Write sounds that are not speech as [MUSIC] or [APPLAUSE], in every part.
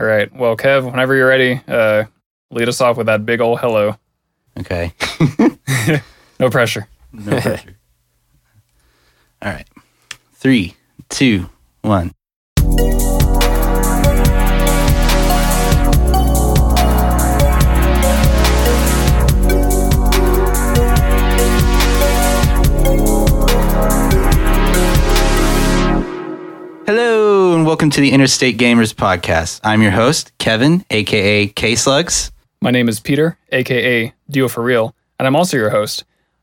All right. Well, Kev, whenever you're ready, uh, lead us off with that big old hello. Okay. [LAUGHS] No pressure. No pressure. [LAUGHS] All right. Three, two, one. Welcome to the Interstate Gamers Podcast. I'm your host, Kevin, aka K Slugs. My name is Peter, aka Duo for Real, and I'm also your host.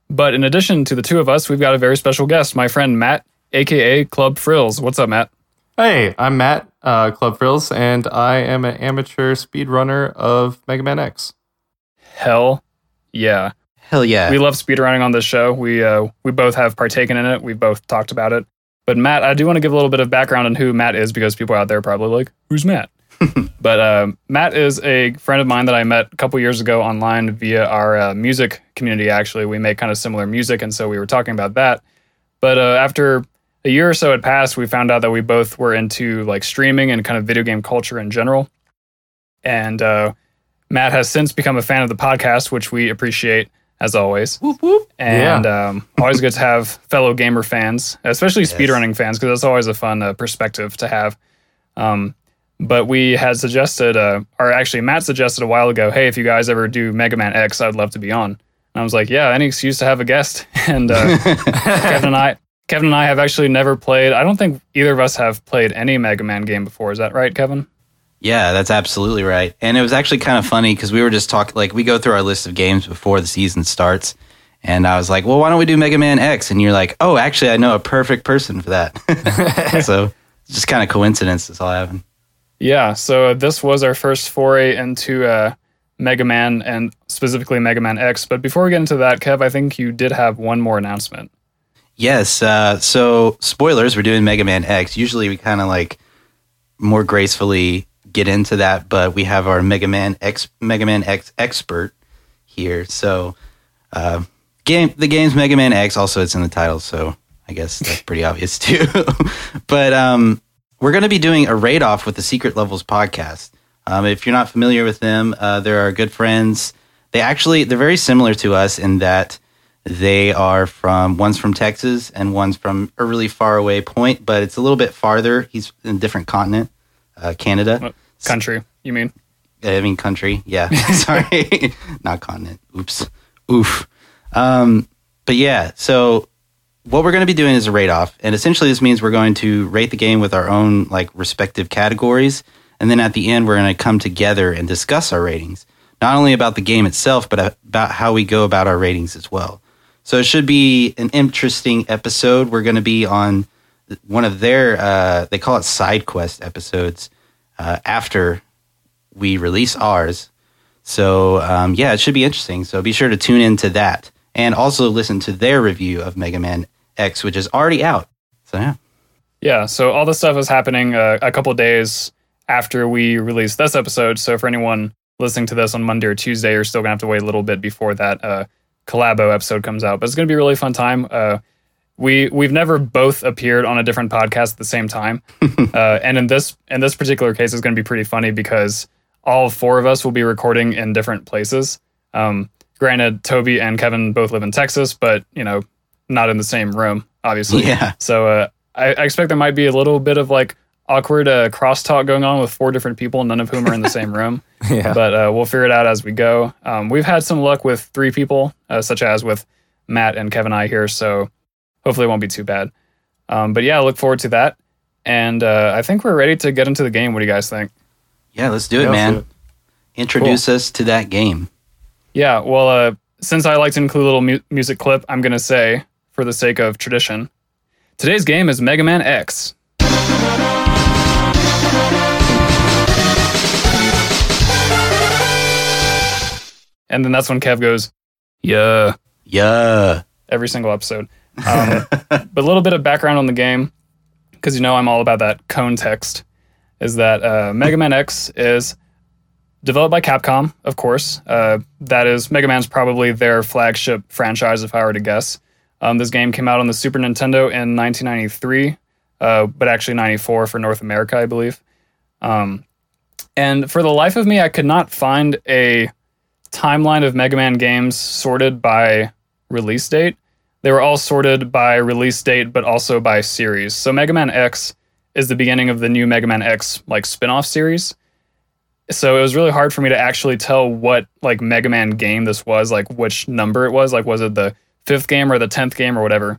But in addition to the two of us, we've got a very special guest, my friend Matt, aka Clubfrills. What's up, Matt? Hey, I'm Matt, uh, Clubfrills, and I am an amateur speedrunner of Mega Man X. Hell yeah. Hell yeah. We love speedrunning on this show. We uh, we both have partaken in it. We've both talked about it. But Matt, I do want to give a little bit of background on who Matt is because people out there are probably like, "Who's Matt?" [LAUGHS] but uh, Matt is a friend of mine that I met a couple years ago online via our uh, music community. Actually, we make kind of similar music, and so we were talking about that. But uh, after a year or so had passed, we found out that we both were into like streaming and kind of video game culture in general. And uh, Matt has since become a fan of the podcast, which we appreciate as always. Whoop, whoop. And um, always good to have fellow gamer fans, especially Yes. speedrunning fans, because that's always a fun uh, perspective to have. Um, but we had suggested, uh, or actually, Matt suggested a while ago, hey, if you guys ever do Mega Man X, I'd love to be on. And I was like, yeah, any excuse to have a guest. [LAUGHS] And uh, [LAUGHS] Kevin and I, Kevin and I have actually never played. I don't think either of us have played any Mega Man game before. Is that right, Kevin? Yeah, that's absolutely right. And it was actually kind of funny because we were just talking, like, we go through our list of games before the season starts. And I was like, well, why don't we do Mega Man X? And you're like, oh, actually, I know a perfect person for that. [LAUGHS] so it's just kind of coincidence. That's all happened. Yeah, so this was our first foray into uh, Mega Man and specifically Mega Man X. But before we get into that, Kev, I think you did have one more announcement. Yes. Uh, so, spoilers, we're doing Mega Man X. Usually we kind of like more gracefully get into that, but we have our Mega Man X, Mega Man X expert here. So, uh, game, the game's Mega Man X. Also, it's in the title. So, I guess that's [LAUGHS] pretty obvious too. [LAUGHS] but um, we're going to be doing a raid off with the Secret Levels podcast. Um, if you're not familiar with them, uh, they're our good friends. They actually they're very similar to us in that they are from one's from Texas and one's from a really far away point, but it's a little bit farther. He's in a different continent, uh, Canada. What country, you mean? I mean country. Yeah, [LAUGHS] [LAUGHS] sorry, not continent. Oops, oof. Um, but yeah, so what we're going to be doing is a rate off, and essentially this means we're going to rate the game with our own like respective categories, and then at the end we're going to come together and discuss our ratings, not only about the game itself, but about how we go about our ratings as well. So it should be an interesting episode. We're going to be on one of their uh, they call it side quest episodes uh, after we release ours. So um, yeah, it should be interesting. So be sure to tune into that and also listen to their review of Mega Man X, which is already out. So yeah, Yeah, so all this stuff is happening uh, a couple days after we release this episode. So for anyone listening to this on Monday or Tuesday, you're still gonna have to wait a little bit before that uh, collabo episode comes out. But it's gonna be a really fun time. We we've never both appeared on a different podcast at the same time, [LAUGHS] uh, and in this in this particular case, it's gonna be pretty funny because all four of us will be recording in different places. Um, granted, Toby and Kevin both live in Texas, but you know, not in the same room, obviously. yeah, So uh, I, I expect there might be a little bit of like awkward uh, crosstalk going on with four different people, none of whom are in the same room. [LAUGHS] Yeah. But uh, we'll figure it out as we go. Um, we've had some luck with three people, uh, such as with Matt and Kevin I here. So hopefully it won't be too bad. Um, but yeah, I look forward to that. And uh, I think we're ready to get into the game. What do you guys think? yeah. Let's do it, Yeah, man. do it. Introduce us to that game. Yeah, well, uh, since I like to include a little mu- music clip, I'm going to say, for the sake of tradition, today's game is Mega Man X. And then that's when Kev goes, yeah, Yeah, every single episode. Um, [LAUGHS] but a little bit of background on the game, because you know I'm all about that cone text, is that uh, Mega Man X is developed by Capcom, of course. Uh, that is, Mega Man's probably their flagship franchise, if I were to guess. Um, this game came out on the Super Nintendo in 1993, uh, but actually 94 for North America, I believe. Um, And for the life of me, I could not find a timeline of Mega Man games sorted by release date. They were all sorted by release date, but also by series. So Mega Man X is the beginning of the new Mega Man X like spin-off series. So it was really hard for me to actually tell what like Mega Man game this was, like which number it was. Like was it the fifth game or the tenth game or whatever?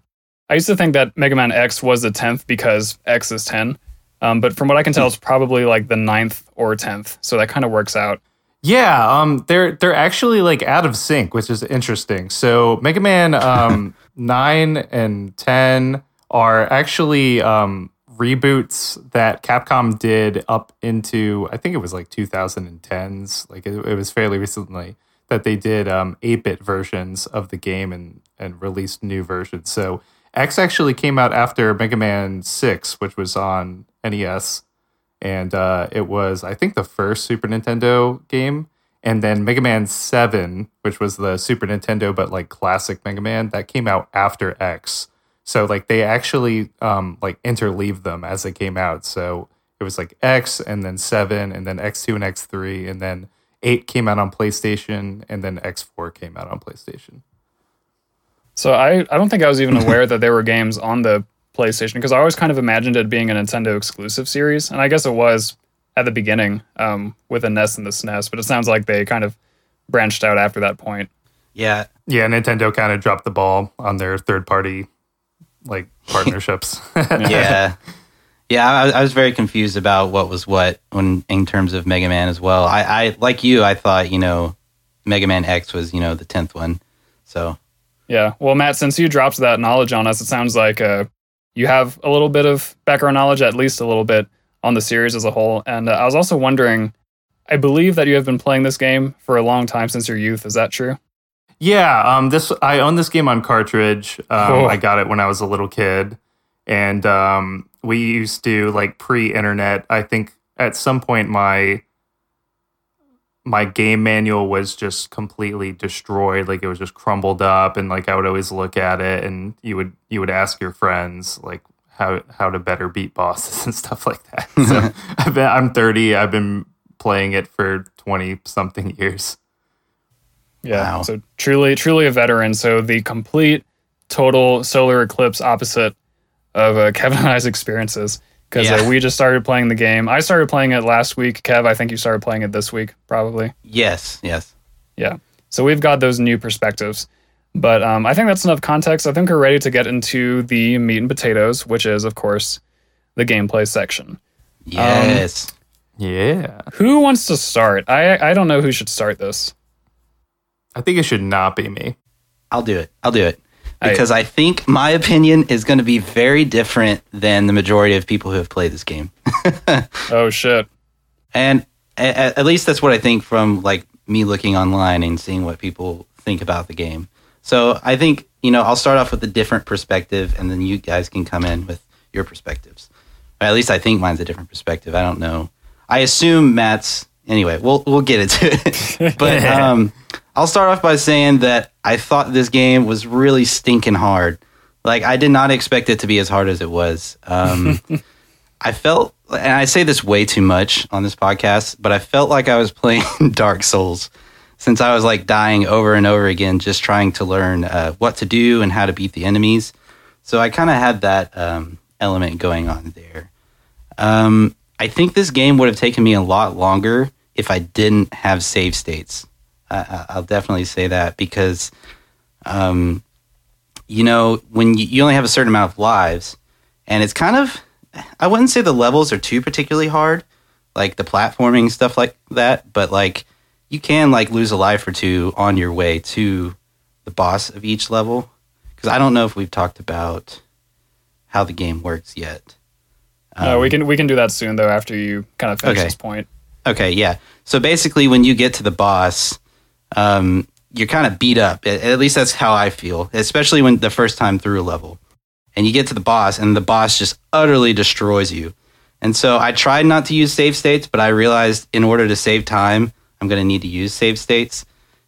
I used to think that Mega Man X was the tenth because X is ten. Um, but from what I can tell, it's probably like the ninth or tenth. So that kind of works out. Yeah, um, they're they're actually like out of sync, which is interesting. So Mega Man um, [LAUGHS] nine and ten are actually um, reboots that Capcom did up into I think it was like 2010s. Like it, it was fairly recently that they did um, 8-bit versions of the game and and released new versions. So X actually came out after Mega Man six, which was on NES and uh, it was I think the first Super Nintendo game, and then Mega Man Seven, which was the Super Nintendo but like classic Mega Man, that came out after X. So like they actually um, like interleave them as they came out. So it was like X and then Seven and then X two and X three and then eight came out on PlayStation and then X four came out on PlayStation. So I, I don't think I was even aware that there were games on the PlayStation because I always kind of imagined it being a Nintendo exclusive series, and I guess it was at the beginning um, with the NES and the SNES. But it sounds like they kind of branched out after that point. Yeah, Yeah, Nintendo kind of dropped the ball on their third party like [LAUGHS] partnerships. yeah, yeah. I, I was very confused about what was what when in terms of Mega Man as well. I, I like you. I thought you know Mega Man X was you know the tenth one. So Yeah. Well, Matt, since you dropped that knowledge on us, it sounds like uh, you have a little bit of background knowledge, at least a little bit, on the series as a whole. And uh, I was also wondering, I believe that you have been playing this game for a long time since your youth. Is that true? Yeah, um, this I own this game on cartridge. Um. I got it when I was a little kid, and um, we used to like pre-internet. I think at some point my my game manual was just completely destroyed. Like it was just crumbled up, and like I would always look at it, and you would you would ask your friends like how how to better beat bosses [LAUGHS] and stuff like that. [LAUGHS] So I've been, I'm 30. I've been playing it for 20 something years. Yeah. Wow. So truly, truly a veteran. So the complete, total solar eclipse opposite of uh, Kevin and I's experiences. Because Yeah. uh, we just started playing the game. I started playing it last week. Kev, I think you started playing it this week, probably. yes, yes. Yeah. So we've got those new perspectives. But um, I think that's enough context. I think we're ready to get into the meat and potatoes, which is, of course, the gameplay section. Yes. Yeah. Who wants to start? I I don't know who should start this. I think it should not be me. I'll do it. I'll do it. I- Because I think my opinion is going to be very different than the majority of people who have played this game. [LAUGHS] Oh shit. And at, at least that's what I think from like me looking online and seeing what people think about the game. So I think, you know, I'll start off with a different perspective and then you guys can come in with your perspectives. Or at least I think mine's a different perspective. I don't know. I assume Matt's anyway, we'll we'll get into it. [LAUGHS] but [LAUGHS] um I'll start off by saying that I thought this game was really stinking hard. Like I did not expect it to be as hard as it was. Um [LAUGHS] I felt, and I say this way too much on this podcast, but I felt like I was playing [LAUGHS] Dark Souls since I was like dying over and over again, just trying to learn uh, what to do and how to beat the enemies. So I kind of had that um, element going on there. Um, I think this game would have taken me a lot longer if I didn't have save states. I, I- I'll definitely say that because, um, you know, when you, you only have a certain amount of lives, and it's kind of, I wouldn't say the levels are too particularly hard, like the platforming stuff like that, but like you can like lose a life or two on your way to the boss of each level. Because I don't know if we've talked about how the game works yet. Uh, we can we can do that soon though after you kind of finish Okay. this point. Okay, yeah. So basically, when you get to the boss, um, you're kind of beat up. At, at least that's how I feel, especially when the first time through a level, and you get to the boss, and the boss just utterly destroys you. And so I tried not to use save states, but I realized in order to save time, I'm going to need to use save states.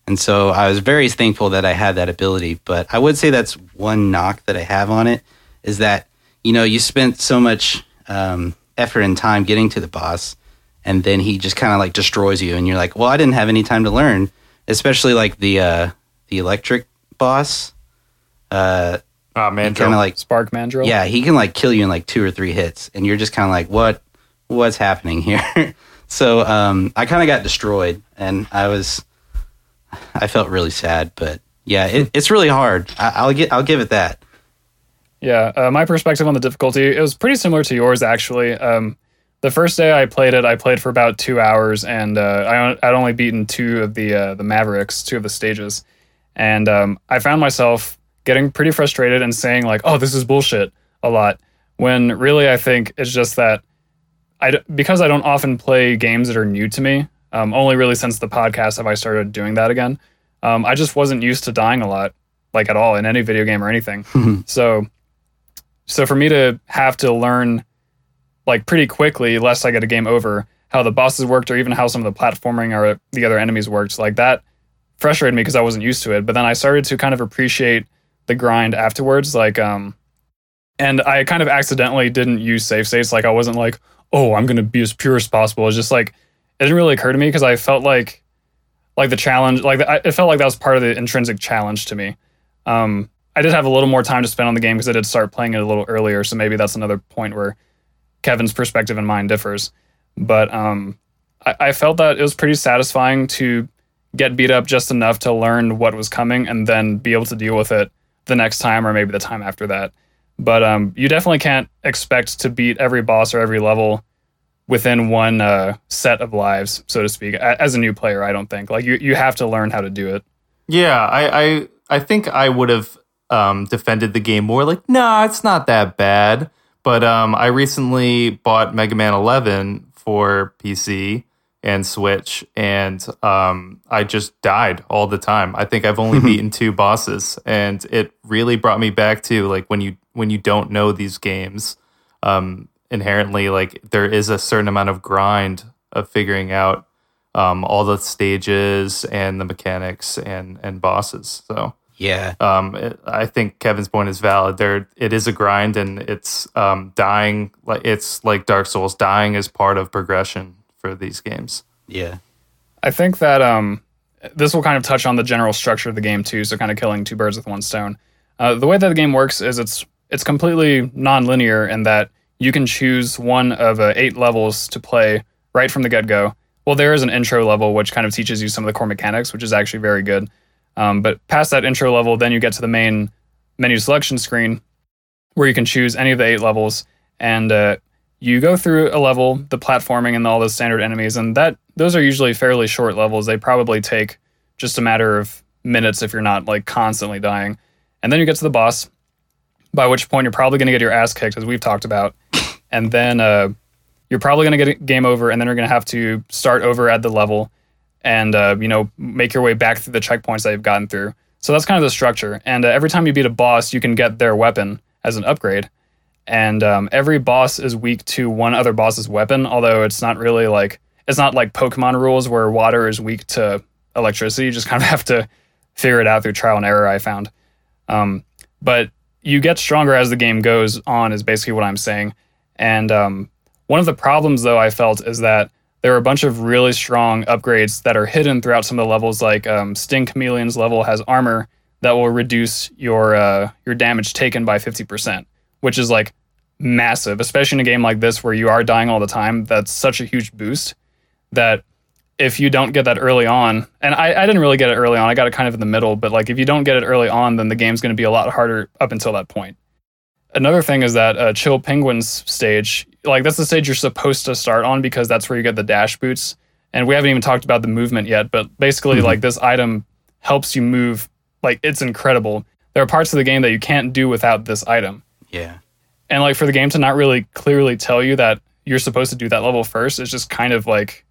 And so I was very thankful that I had that ability. But I would say that's one knock that I have on it is that, you know, you spent so much um, effort and time getting to the boss. and then he just kind of like destroys you, and you're like, well, I didn't have any time to learn, especially like the uh, the electric boss. Uh, Oh man, kind of like Spark Mandrill. yeah, he can like kill you in like two or three hits, and you're just kind of like, what, what's happening here? [LAUGHS] so um, I kind of got destroyed, and I was, I felt really sad, but yeah, it, it's really hard. I, I'll get, I'll give it that. Yeah, uh, my perspective on the difficulty it was pretty similar to yours actually. Um, the first day I played it, I played for about two hours, and uh, I, I'd only beaten two of the uh, the Mavericks, two of the stages, and um, I found myself getting pretty frustrated and saying like, "Oh, this is bullshit" a lot. When really, I think it's just that I because I don't often play games that are new to me. Um, only really since the podcast have I started doing that again. Um, I just wasn't used to dying a lot, like at all in any video game or anything. [LAUGHS] so, so for me to have to learn like pretty quickly, lest I get a game over, how the bosses worked or even how some of the platforming or the other enemies worked, like that frustrated me because I wasn't used to it. But then I started to kind of appreciate the grind afterwards, like um, and I kind of accidentally didn't use save states. Like I wasn't like, oh, I'm gonna be as pure as possible. It's just like it didn't really occur to me because I felt like like the challenge, like I- it felt like that was part of the intrinsic challenge to me. Um, I did have a little more time to spend on the game because I did start playing it a little earlier, so maybe that's another point where Kevin's perspective and mine differs. But um, I, I felt that it was pretty satisfying to get beat up just enough to learn what was coming and then be able to deal with it the next time or maybe the time after that. But um, you definitely can't expect to beat every boss or every level within one uh, set of lives, so to speak. As a new player, I don't think like you you have to learn how to do it. Yeah, I I, I think I would have um, defended the game more like, nah, it's not that bad. But um, I recently bought Mega Man 11 for PC and Switch, and um, I just died all the time. I think I've only [LAUGHS] beaten two bosses, and it really brought me back to like when you when you don't know these games, um, inherently like there is a certain amount of grind of figuring out um, all the stages and the mechanics and and bosses. So Yeah, um, it, I think Kevin's point is valid. There, it is a grind, and it's um, dying. Like it's like Dark Souls. Dying is part of progression for these games. yeah, I think that um, this will kind of touch on the general structure of the game too. So kind of killing two birds with one stone. Uh, the way that the game works is it's it's completely non-linear in that you can choose one of uh, eight levels to play right from the get-go. Well, there is an intro level which kind of teaches you some of the core mechanics, which is actually very good. Um, but past that intro level, then you get to the main menu selection screen where you can choose any of the eight levels and uh, you go through a level, the platforming and all the standard enemies, and that those are usually fairly short levels. They probably take just a matter of minutes if you're not like constantly dying. And then you get to the boss, by which point you're probably going to get your ass kicked, as we've talked about. And then uh, you're probably going to get game over, and then you're going to have to start over at the level and uh, you know make your way back through the checkpoints that you've gotten through. So that's kind of the structure. And uh, every time you beat a boss, you can get their weapon as an upgrade. And um, every boss is weak to one other boss's weapon, although it's not really like it's not like Pokemon rules where water is weak to electricity. You just kind of [LAUGHS] have to figure it out through trial and error. I found, um, but you get stronger as the game goes on. Is basically what I'm saying. And um, one of the problems, though, I felt is that there are a bunch of really strong upgrades that are hidden throughout some of the levels. Like um, Sting Chameleon's level has armor that will reduce your uh, your damage taken by 50%, which is like massive, especially in a game like this where you are dying all the time. That's such a huge boost that if you don't get that early on, and I, I didn't really get it early on, I got it kind of in the middle, but like if you don't get it early on, then the game's going to be a lot harder up until that point. Another thing is that uh, Chill Penguins stage, like that's the stage you're supposed to start on because that's where you get the dash boots. And we haven't even talked about the movement yet, but basically, Mhm. like this item helps you move. Like it's incredible. There are parts of the game that you can't do without this item. yeah, And like for the game to not really clearly tell you that you're supposed to do that level first is just kind of like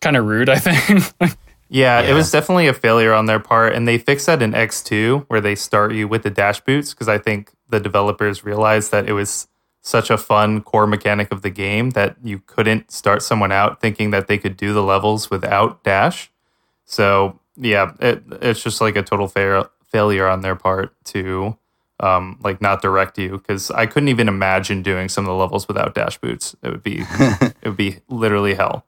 kind of rude, I think. [LAUGHS] Yeah, it was definitely a failure on their part, and they fixed that in X2 where they start you with the dash boots because I think the developers realized that it was such a fun core mechanic of the game that you couldn't start someone out thinking that they could do the levels without dash. So yeah, it, it's just like a total fair, failure on their part to um, like not direct you because I couldn't even imagine doing some of the levels without dash boots. It would be [LAUGHS] it would be literally hell.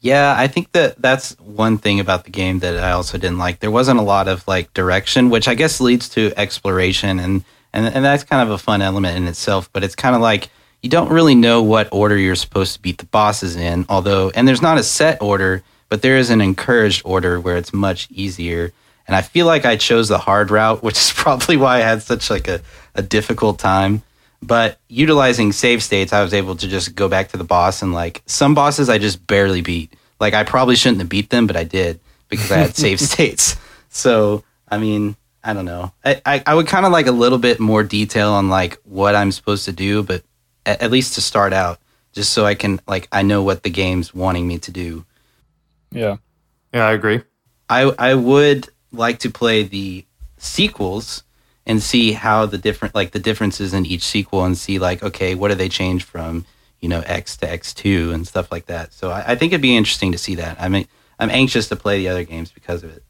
Yeah, I think that that's one thing about the game that I also didn't like. There wasn't a lot of like direction, which I guess leads to exploration and and and that's kind of a fun element in itself, but it's kind of like you don't really know what order you're supposed to beat the bosses in, although and there's not a set order, but there is an encouraged order where it's much easier. And I feel like I chose the hard route, [LAUGHS] which is probably why I had such like a, a difficult time. But utilizing save states, I was able to just go back to the boss and like some bosses I just barely beat. Like I probably shouldn't have beat them, but I did because I had [LAUGHS] save states. So I mean, I don't know. I, I, I would kind of like a little bit more detail on like what I'm supposed to do, but at, at least to start out, just so I can like I know what the game's wanting me to do. Yeah. Yeah, I agree. I I would like to play the sequels and see how the different like the differences in each sequel and see like okay what do they change from you know X to X two and stuff like that. So I, I think it'd be interesting to see that. I mean I'm anxious to play the other games because of it.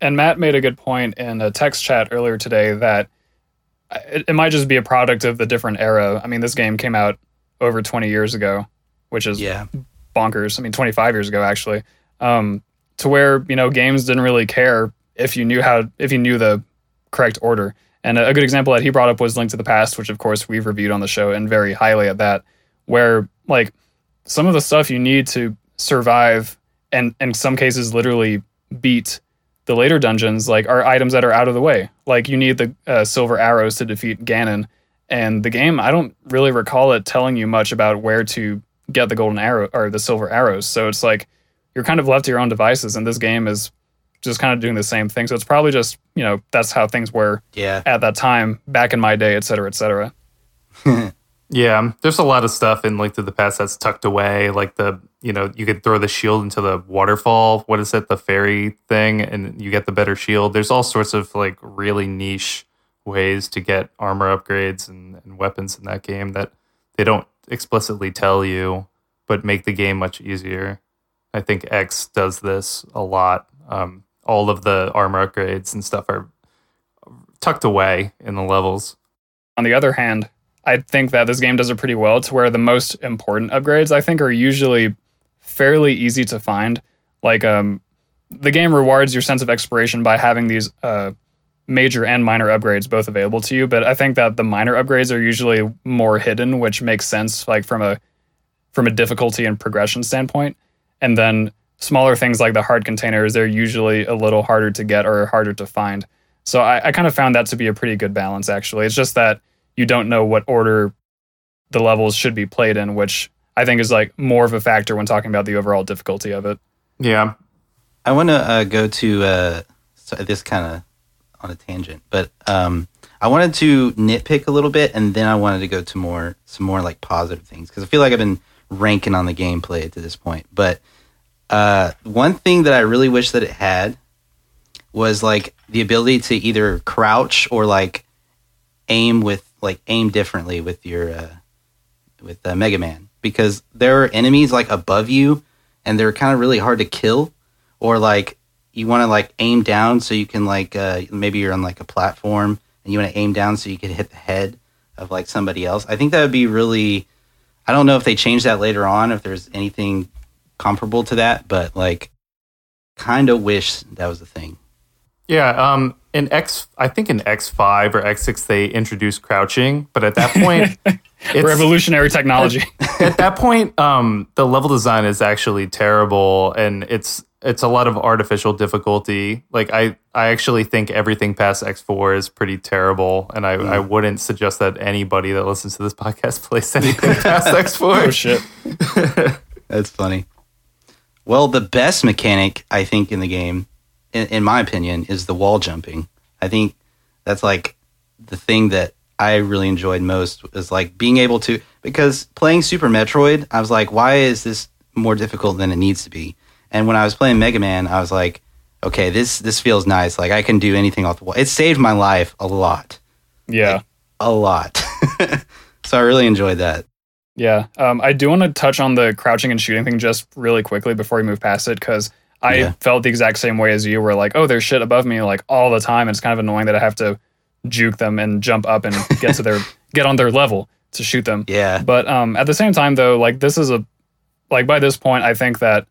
And Matt made a good point in a text chat earlier today that it, it might just be a product of the different era. I mean, this game came out over 20 years ago, which is Yeah, bonkers. I mean, 25 years ago actually. Um, to where you know games didn't really care if you knew how if you knew the correct order. And a, a good example that he brought up was Link to the Past, which of course we've reviewed on the show and very highly at that. Where like some of the stuff you need to survive and in some cases literally beat the later dungeons like are items that are out of the way. Like you need the uh, silver arrows to defeat Ganon. And the game, I don't really recall it telling you much about where to get the golden arrow or the silver arrows. So it's like you're kind of left to your own devices, and this game is just kind of doing the same thing. So it's probably just you know that's how things were yeah, at that time, back in my day, et cetera, et cetera. [LAUGHS] Yeah, there's a lot of stuff in Link to the Past that's tucked away. Like the, you know, you could throw the shield into the waterfall. What is it, the fairy thing, and you get the better shield. There's all sorts of like really niche ways to get armor upgrades and, and weapons in that game that they don't explicitly tell you, but make the game much easier. I think X does this a lot. Um, all of the armor upgrades and stuff are tucked away in the levels. On the other hand, I think that this game does it pretty well to where the most important upgrades I think are usually fairly easy to find. Like um the game rewards your sense of exploration by having these uh major and minor upgrades both available to you, but I think that the minor upgrades are usually more hidden, which makes sense like from a from a difficulty and progression standpoint. And then smaller things like the heart containers, they're usually a little harder to get or harder to find. So I, I kind of found that to be a pretty good balance actually. It's just that you don't know what order the levels should be played in, which I think is like more of a factor when talking about the overall difficulty of it. Yeah. I want to uh, go to uh, so this kind of on a tangent, but um, I wanted to nitpick a little bit, and then I wanted to go to more some more like positive things because I feel like I've been ranking on the gameplay to this point. But uh, one thing that I really wish that it had was like the ability to either crouch or like aim with like aim differently with your uh, with uh, Mega Man because there are enemies like above you and they're kind of really hard to kill or like you want to like aim down so you can like uh, maybe you're on like a platform and you want to aim down so you can hit the head of like somebody else. I think that would be really. I don't know if they change that later on if there's anything comparable to that, but like kind of wish that was a thing. Yeah, um, in X, I think in X five or X six they introduced crouching, but at that point, [LAUGHS] it's, Revolutionary technology. at that point, um, the level design is actually terrible, and it's it's a lot of artificial difficulty. Like I, I actually think everything past X four is pretty terrible, and I, I wouldn't suggest that anybody that listens to this [LAUGHS] podcast plays anything past [LAUGHS] X four. oh shit. [LAUGHS] That's funny. Well, the best mechanic I think in the game, in, in my opinion, is the wall jumping. I think that's like the thing that I really enjoyed most was like being able to because playing Super Metroid, I was like, why is this more difficult than it needs to be? And when I was playing Mega Man, I was like, okay, this this feels nice. Like I can do anything off the wall. It saved my life a lot, Yeah. a lot. [LAUGHS] so I really enjoyed that. Yeah. Um, I do want to touch on the crouching and shooting thing just really quickly before we move past it because I Yeah. felt the exact same way as you were like, oh, there's shit above me like all the time. It's kind of annoying that I have to juke them and jump up and get to their [LAUGHS] get on their level to shoot them. Yeah, But um, at the same time, though, like this is a like by this point, I think that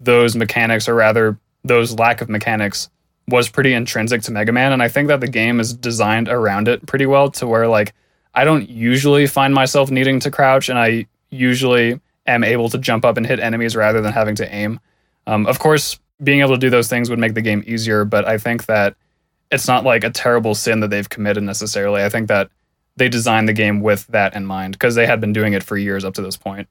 those mechanics, or rather, those lack of mechanics, was pretty intrinsic to Mega Man. And I think that the game is designed around it pretty well to where, like, I don't usually find myself needing to crouch, and I usually am able to jump up and hit enemies rather than having to aim. Um, of course, being able to do those things would make the game easier, but I think that it's not like a terrible sin that they've committed necessarily. I think that they designed the game with that in mind because they had been doing it for years up to this point.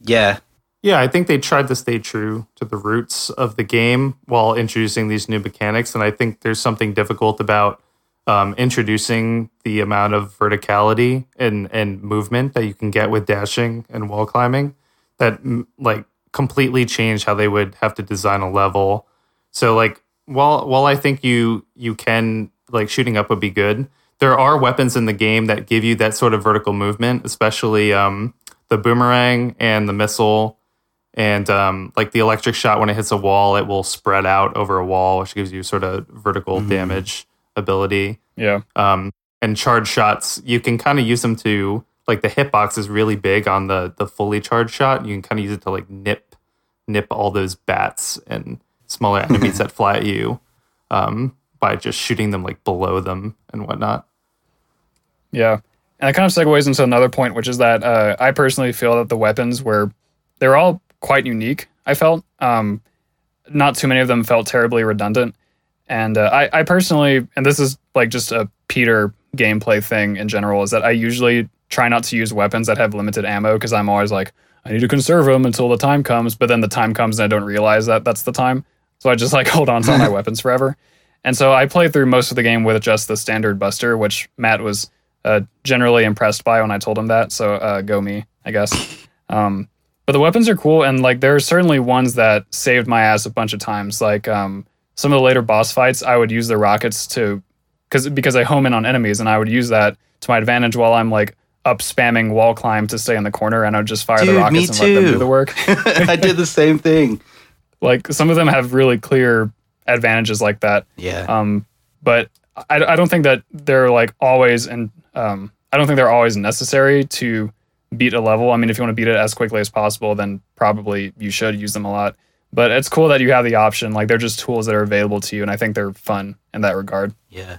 Yeah. Yeah, I think they tried to stay true to the roots of the game while introducing these new mechanics. And I think there's something difficult about um, introducing the amount of verticality and, and movement that you can get with dashing and wall climbing that like completely change how they would have to design a level. So like while while I think you you can like shooting up would be good, there are weapons in the game that give you that sort of vertical movement, especially um, the boomerang and the missile and um, like the electric shot when it hits a wall it will spread out over a wall which gives you sort of vertical Mhm. damage ability Yeah. um, and charge shots you can kind of use them to like the hitbox is really big on the the fully charged shot you can kind of use it to like nip nip all those bats and smaller enemies [LAUGHS] that fly at you um, by just shooting them like below them and whatnot Yeah. And that kind of segues into another point, which is that uh, I personally feel that the weapons were, they were all quite unique, I felt. Um, not too many of them felt terribly redundant. And uh, I, I personally, and this is like just a Peter gameplay thing in general, is that I usually try not to use weapons that have limited ammo because I'm always like, I need to conserve them until the time comes. But then the time comes and I don't realize that that's the time. So I just like hold on to all my [LAUGHS] weapons forever. And so I played through most of the game with just the standard Buster, which Matt was uh, generally impressed by when I told him that. So uh, go me, I guess. [LAUGHS] Um, but the weapons are cool, and like there are certainly ones that saved my ass a bunch of times. Like um, some of the later boss fights, I would use the rockets to, because because I home in on enemies, and I would use that to my advantage while I'm like up spamming wall climb to stay in the corner, and I'd just fire the rockets and let them do the work. [LAUGHS] I did the same thing. Like some of them have really clear advantages like that. Yeah. Um, but I, I don't think that they're like always and um, I don't think they're always necessary to beat a level. I mean, if you want to beat it as quickly as possible, then probably you should use them a lot. But it's cool that you have the option. Like they're just tools that are available to you, and I think they're fun in that regard. Yeah.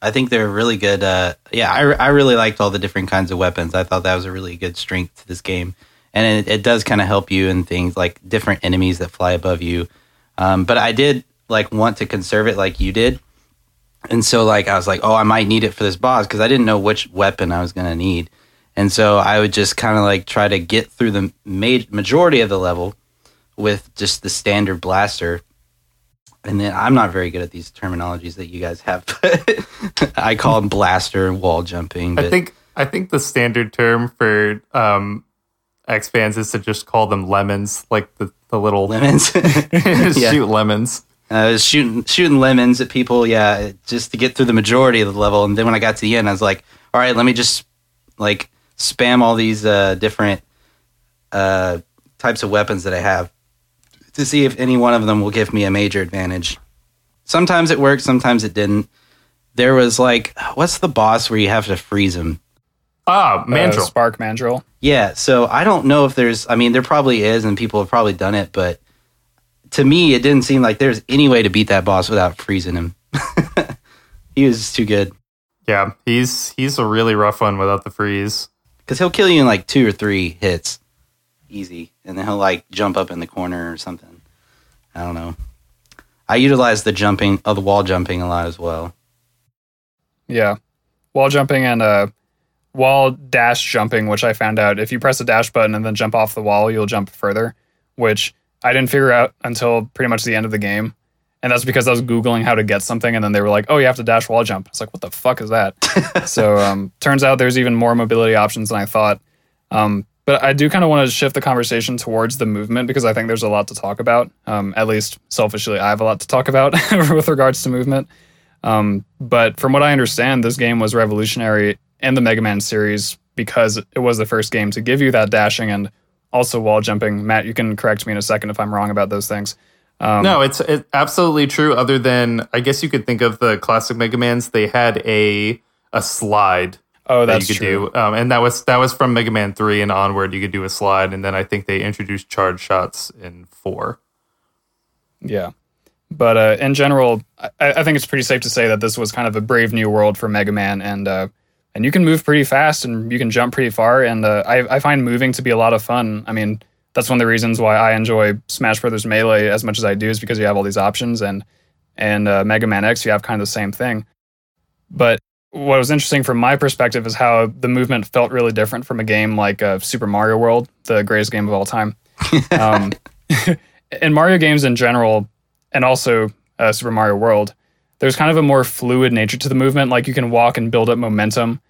I think they're really good. Uh, yeah, I, I really liked all the different kinds of weapons. I thought that was a really good strength to this game. And it, it does kind of help you in things like different enemies that fly above you. Um, but I did like want to conserve it like you did. And so like I was like, oh, I might need it for this boss because I didn't know which weapon I was going to need. And so I would just kind of like try to get through the ma- majority of the level with just the standard blaster and then I'm not very good at these terminologies that you guys have, [LAUGHS] but I call them blaster and wall jumping. But I think I think the standard term for um, X fans is to just call them lemons, like the, the little [LAUGHS] lemons. [LAUGHS] Yeah. shoot lemons. I was shooting shooting lemons at people, yeah, just to get through the majority of the level. And then when I got to the end, I was like, all right, let me just like spam all these uh, different uh, types of weapons that I have to see if any one of them will give me a major advantage. Sometimes it worked, sometimes it didn't. There was like, what's the boss where you have to freeze him? Ah, Uh. Spark Mandrill. Yeah, so I don't know if there's. I mean, there probably is, and people have probably done it, but to me, it didn't seem like there's any way to beat that boss without freezing him. [LAUGHS] he was too good yeah, he's he's a really rough one without the freeze. because he'll kill you in like two or three hits, easy, and then he'll like jump up in the corner or something. I don't know. I utilize the jumping, oh, the wall jumping a lot as well. Yeah, wall jumping and uh, wall dash jumping, which I found out if you press the dash button and then jump off the wall, you'll jump further. Which I didn't figure out until pretty much the end of the game, and that's because I was googling how to get something, and then they were like, "Oh, you have to dash wall jump." It's like, what the fuck is that? [LAUGHS] so um, turns out there's even more mobility options than I thought. Um, but I do kind of want to shift the conversation towards the movement because I think there's a lot to talk about. Um, at least selfishly, I have a lot to talk about [LAUGHS] with regards to movement. Um, but from what I understand, this game was revolutionary in the Mega Man series because it was the first game to give you that dashing and also wall jumping. Matt, you can correct me in a second if I'm wrong about those things. Um, no, it's it, absolutely true. Other than I guess you could think of the classic Mega Man's. They had a a slide oh, that that's you could true. do, um, and that was that was from Mega Man three and onward. You could do a slide, and then I think they introduced charge shots in four. Yeah. But uh, in general, I, I think it's pretty safe to say that this was kind of a brave new world for Mega Man, and uh, and you can move pretty fast and you can jump pretty far, and uh, I, I find moving to be a lot of fun. I mean, that's one of the reasons why I enjoy Smash Brothers Melee as much as I do is because you have all these options, and and uh, Mega Man X you have kind of the same thing. But what was interesting from my perspective is how the movement felt really different from a game like uh, Super Mario World, the greatest game of all time. [LAUGHS] um, [LAUGHS] in Mario games in general, and also uh, Super Mario World, there's kind of a more fluid nature to the movement. Like you can walk and build up momentum,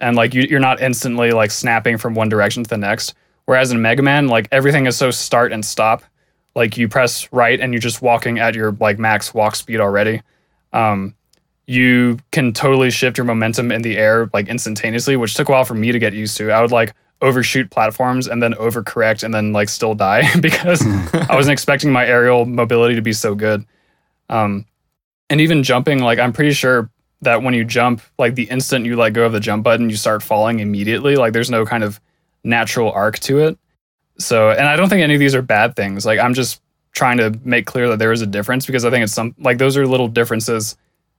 and like you, you're not instantly like snapping from one direction to the next. Whereas in Mega Man, like everything is so start and stop. Like you press right and you're just walking at your like max walk speed already. Um, you can totally shift your momentum in the air like instantaneously, which took a while for me to get used to. I would like overshoot platforms and then overcorrect and then like still die [LAUGHS] because I wasn't expecting my aerial mobility to be so good. Um, and even jumping, like I'm pretty sure that when you jump, like the instant you let go of the jump button, you start falling immediately. Like there's no kind of natural arc to it. So, and I don't think any of these are bad things. Like I'm just trying to make clear that there is a difference because I think it's some like those are little differences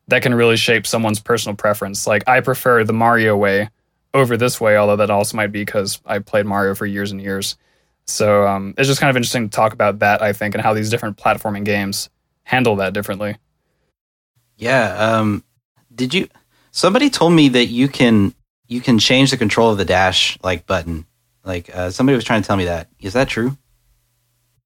that can really shape someone's personal preference. Like I prefer the Mario way over this way, although that also might be because I played Mario for years and years. So um, it's just kind of interesting to talk about that, I think, and how these different platforming games handle that differently. Yeah. Um, did you? Somebody told me that you can you can change the control of the dash like button. Like uh, somebody was trying to tell me that. Is that true?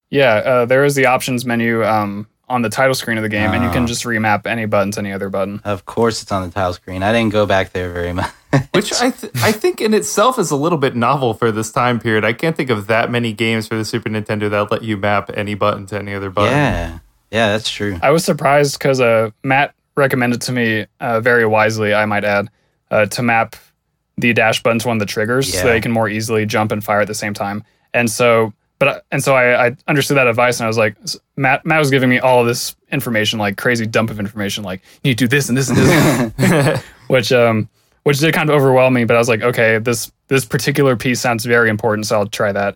Yeah, uh, there is the options menu um, on the title screen of the game, and you can Ah. just remap any button to any other button. Of course, it's on the title screen. I didn't go back there very much. [LAUGHS] Which I th- I think in itself is a little bit novel for this time period. I can't think of that many games for the Super Nintendo that let you map any button to any other button. yeah, yeah, that's true. I was surprised because uh, Matt recommended to me uh, very wisely, I might add, uh, to map the dash button to one of the triggers so Yeah. that you can more easily jump and fire at the same time. And so, but and so I, I understood that advice, and I was like, Matt, Matt was giving me all of this information, like crazy dump of information, like you need to do this and this and this, [LAUGHS] which um, which did kind of overwhelm me. But I was like, okay, this this particular piece sounds very important, so I'll try that.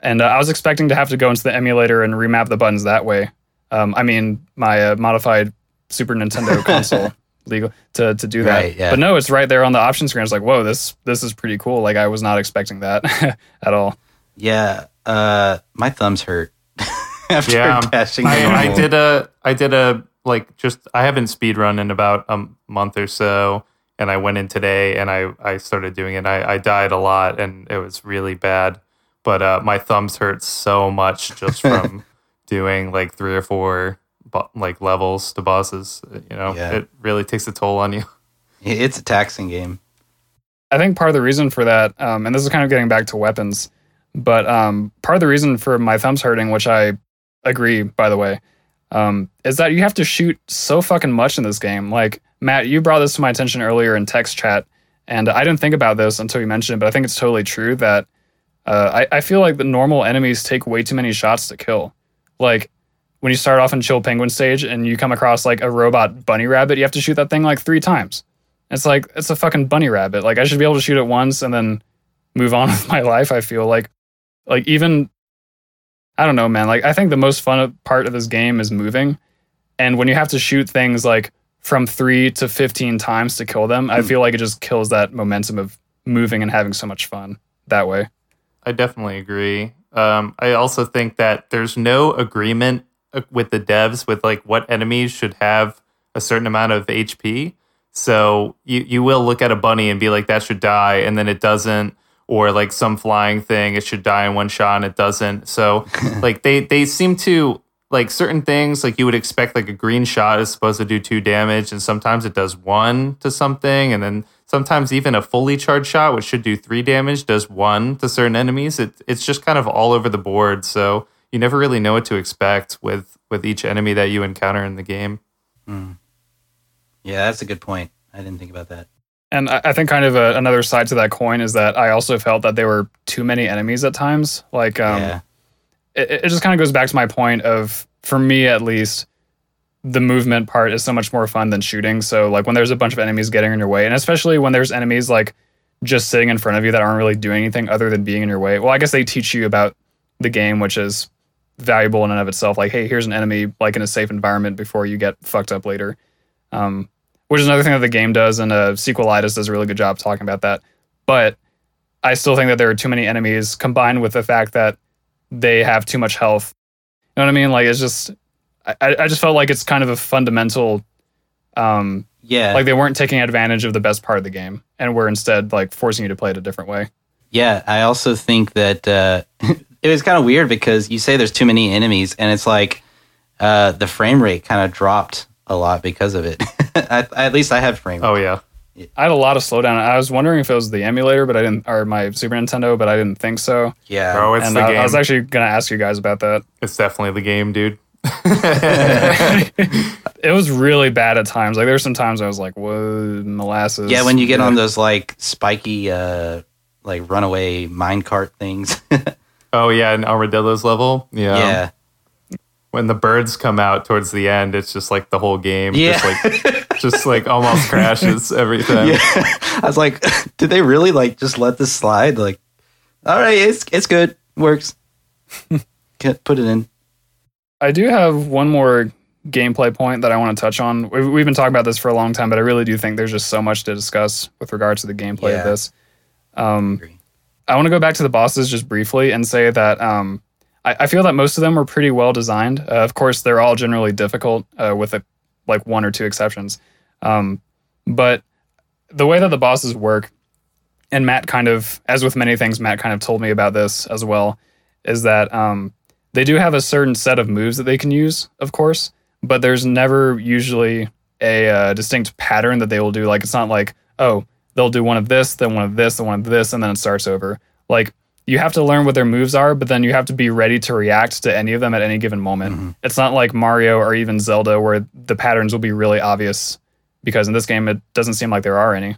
And uh, I was expecting to have to go into the emulator and remap the buttons that way. Um, I mean, my uh, modified Super Nintendo [LAUGHS] console legal to to do that. Right, yeah. But no, it's right there on the option screen. It's like, whoa, this this is pretty cool. Like I was not expecting that [LAUGHS] at all. Yeah, uh, my thumbs hurt [LAUGHS] after Yeah, dashing. I, I did a I did a like just I haven't speed run in about a month or so, and I went in today and I I started doing it. I, I died a lot and it was really bad, but uh, my thumbs hurt so much just from doing like three or four bo- like levels to bosses. You know, Yeah. it really takes a toll on you. [LAUGHS] It's a taxing game. I think part of the reason for that, um, and this is kind of getting back to weapons, but um, part of the reason for my thumbs hurting, which I agree, by the way, um, is that you have to shoot so fucking much in this game. Like Matt, you brought this to my attention earlier in text chat, and I didn't think about this until you mentioned it, but I think it's totally true that uh, I, I feel like the normal enemies take way too many shots to kill. Like when you start off in Chill Penguin stage and you come across like a robot bunny rabbit, you have to shoot that thing like three times. It's like it's a fucking bunny rabbit. Like I should be able to shoot it once and then move on [LAUGHS] with my life. I feel like, like even, I don't know, man. Like I think the most fun part of this game is moving, and when you have to shoot things like from three to fifteen times to kill them, I Hmm. feel like it just kills that momentum of moving and having so much fun that way. I definitely agree. Um, I also think that there's no agreement with the devs with like what enemies should have a certain amount of HP. So you you will look at a bunny and be like that should die, and then it doesn't, or like some flying thing it should die in one shot and it doesn't. So [LAUGHS] like they they seem to like certain things like you would expect like a green shot is supposed to do two damage, and sometimes it does one to something, and then sometimes even a fully charged shot, which should do three damage, does one to certain enemies. It, it's just kind of all over the board. So you never really know what to expect with with each enemy that you encounter in the game. Yeah, that's a good point. I didn't think about that. And I, I think kind of a, another side to that coin is that I also felt that there were too many enemies at times. Like, um, yeah, it, it just kind of goes back to my point of, for me at least, the movement part is so much more fun than shooting. So, like, when there's a bunch of enemies getting in your way, and especially when there's enemies like just sitting in front of you that aren't really doing anything other than being in your way. Well, I guess they teach you about the game, which is valuable in and of itself. Like, hey, here's an enemy like in a safe environment before you get fucked up later. Um, which is another thing that the game does, and uh, Sequelitis does a really good job talking about that. But I still think that there are too many enemies combined with the fact that they have too much health. You know what I mean? Like, it's just, I, I just felt like it's kind of a fundamental, um, Yeah. like they weren't taking advantage of the best part of the game and were instead like forcing you to play it a different way. Yeah, I also think that uh, [LAUGHS] it was kind of weird because you say there's too many enemies, and it's like uh, the frame rate kind of dropped a lot because of it. [LAUGHS] I, at least I had frame. Oh yeah. I had a lot of slowdown. I was wondering if it was the emulator, but I didn't, or my Super Nintendo, but I didn't think so. yeah, Bro, it's and the I, game. I was actually gonna ask you guys about that. it's definitely the game, dude. [LAUGHS] It was really bad at times. Like there were some times I was like, "Whoa, molasses." yeah. When you get on those like spiky, uh, like runaway minecart things. [LAUGHS] Oh yeah, in Armadillo's level. Yeah. yeah, When the birds come out towards the end, it's just like the whole game. Yeah. Just like just like almost [LAUGHS] crashes everything. yeah. I was like, [LAUGHS] did they really like just let this slide? Like, all right, it's it's good, works. [LAUGHS] Can put it in. I do have one more gameplay point that I want to touch on. We've, we've been talking about this for a long time, but I really do think there's just so much to discuss with regards to the gameplay Yeah. of this. Um, Agree. I want to go back to the bosses just briefly and say that um, I, I feel that most of them were pretty well designed. Uh, of course, they're all generally difficult, uh, with a, like one or two exceptions. Um, but the way that the bosses work, and Matt kind of, as with many things, Matt kind of told me about this as well, is that um, they do have a certain set of moves that they can use, of course, but there's never usually a uh, distinct pattern that they will do. Like it's not like, oh, they'll do one of this, then one of this, then one of this, and then it starts over. Like you have to learn what their moves are, but then you have to be ready to react to any of them at any given moment. Mm-hmm. It's not like Mario or even Zelda where the patterns will be really obvious because in this game it doesn't seem like there are any.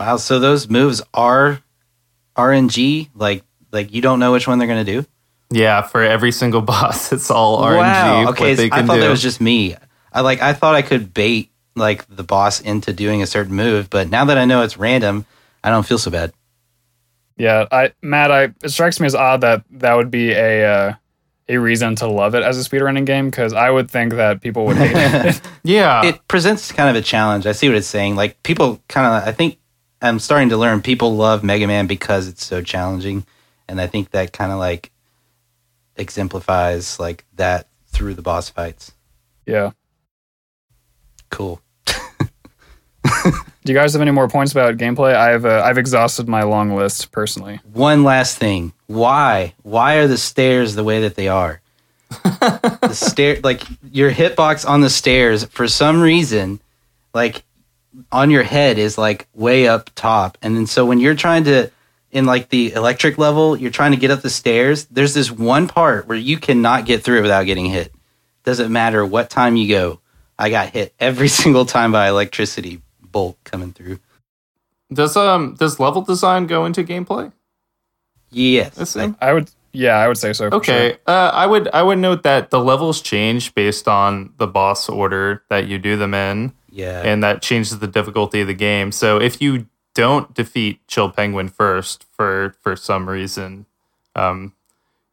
Wow, so those moves are RNG. Like, like you don't know which one they're gonna do. Yeah, for every single [LAUGHS] boss, it's all RNG. Wow. Okay, what they I thought do. that was just me. I like. I thought I could bait like the boss into doing a certain move, but now that I know it's random, I don't feel so bad. Yeah, I Matt, I it strikes me as odd that that would be a uh, a reason to love it as a speedrunning game because I would think that people would hate it. [LAUGHS] yeah. it presents kind of a challenge. I see what it's saying. Like people kind of. I think I'm starting to learn people love Mega Man because it's so challenging, and I think that kind of like exemplifies like that through the boss fights. yeah. Cool. [LAUGHS] Do you guys have any more points about gameplay? I've uh, I've exhausted my long list personally. One last thing. Why? Why are the stairs the way that they are? [LAUGHS] the stair like your hitbox on the stairs for some reason like on your head is like way up top and then so when you're trying to in like the electric level you're trying to get up the stairs there's this one part where you cannot get through it without getting hit doesn't matter what time you go i got hit every [LAUGHS] single time by electricity bolt coming through does um does level design go into gameplay? yes I- I would yeah, I would say so. Okay, sure. uh, I would I would note that the levels change based on the boss order that you do them in, yeah and that changes the difficulty of the game. So if you don't defeat Chill Penguin first for for some reason, um,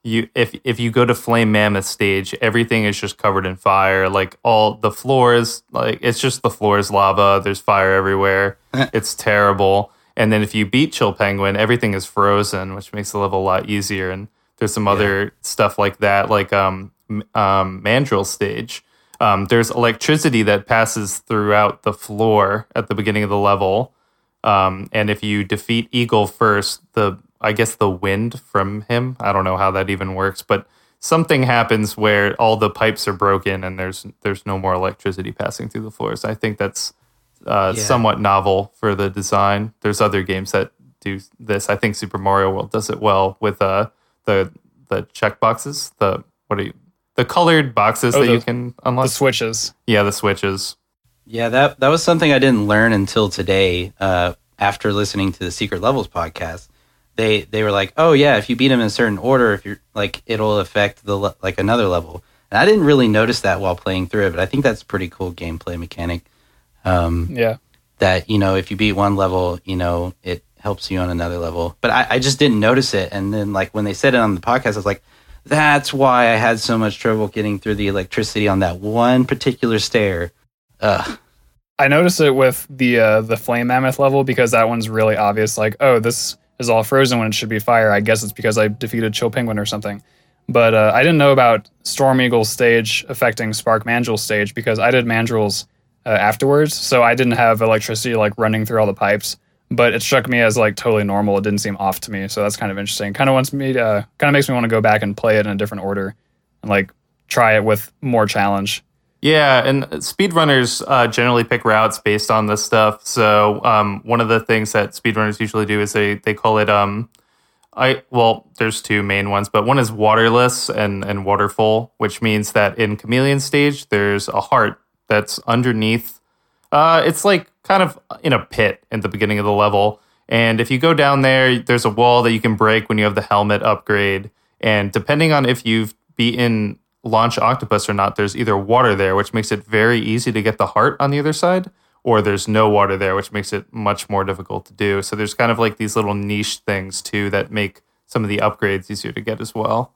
you if if you go to Flame Mammoth stage, everything is just covered in fire. Like all the floors, like it's just the floor is lava. There's fire everywhere. it's terrible. And then if you beat Chill Penguin, everything is frozen, which makes the level a lot easier. And there's some other stuff like that, like um, um, Mandrill stage. Um, there's electricity that passes throughout the floor at the beginning of the level. Um, and if you defeat Eagle first, the I guess the wind from him, I don't know how that even works, but something happens where all the pipes are broken and there's there's no more electricity passing through the floors. I think that's uh, Yeah. somewhat novel for the design. There's other games that do this. I think Super Mario World does it well with uh, the the check boxes. The what are you? The colored boxes Oh, that the- you can unlock. The switches. yeah, the switches. Yeah, that that was something I didn't learn until today. Uh, after listening to the Secret Levels podcast, they they were like, "Oh yeah, if you beat them in a certain order, if you're like, it'll affect the le- like another level." And I didn't really notice that while playing through it, but I think that's a pretty cool gameplay mechanic. Um, Yeah. that you know, if you beat one level, you know, it helps you on another level. But I, I just didn't notice it, and then like when they said it on the podcast, I was like, That's why I had so much trouble getting through the electricity on that one particular stair. Ugh. I noticed it with the uh, the flame mammoth level because that one's really obvious. Like, oh, this is all frozen when it should be fire. I guess it's because I defeated Chill Penguin or something. But uh, I didn't know about Storm Eagle's stage affecting Spark Mandrill's stage because I did Mandrill's uh, afterwards, so I didn't have electricity like running through all the pipes. But it struck me as like totally normal. It didn't seem off to me, so that's kind of interesting. Kind of wants me, to, kind of makes me want to go back and play it in a different order and like try it with more challenge. Yeah, and speedrunners uh, generally pick routes based on this stuff. So um, one of the things that speedrunners usually do is they they call it um, I well, there's two main ones, but one is waterless and and waterful, which means that in chameleon stage there's a heart that's underneath. Uh, it's like kind of in a pit at the beginning of the level, and if you go down there, there's a wall that you can break when you have the helmet upgrade, and depending on if you've beaten launch octopus or not, there's either water there, which makes it very easy to get the heart on the other side, or there's no water there, which makes it much more difficult to do. So there's kind of like these little niche things too that make some of the upgrades easier to get as well.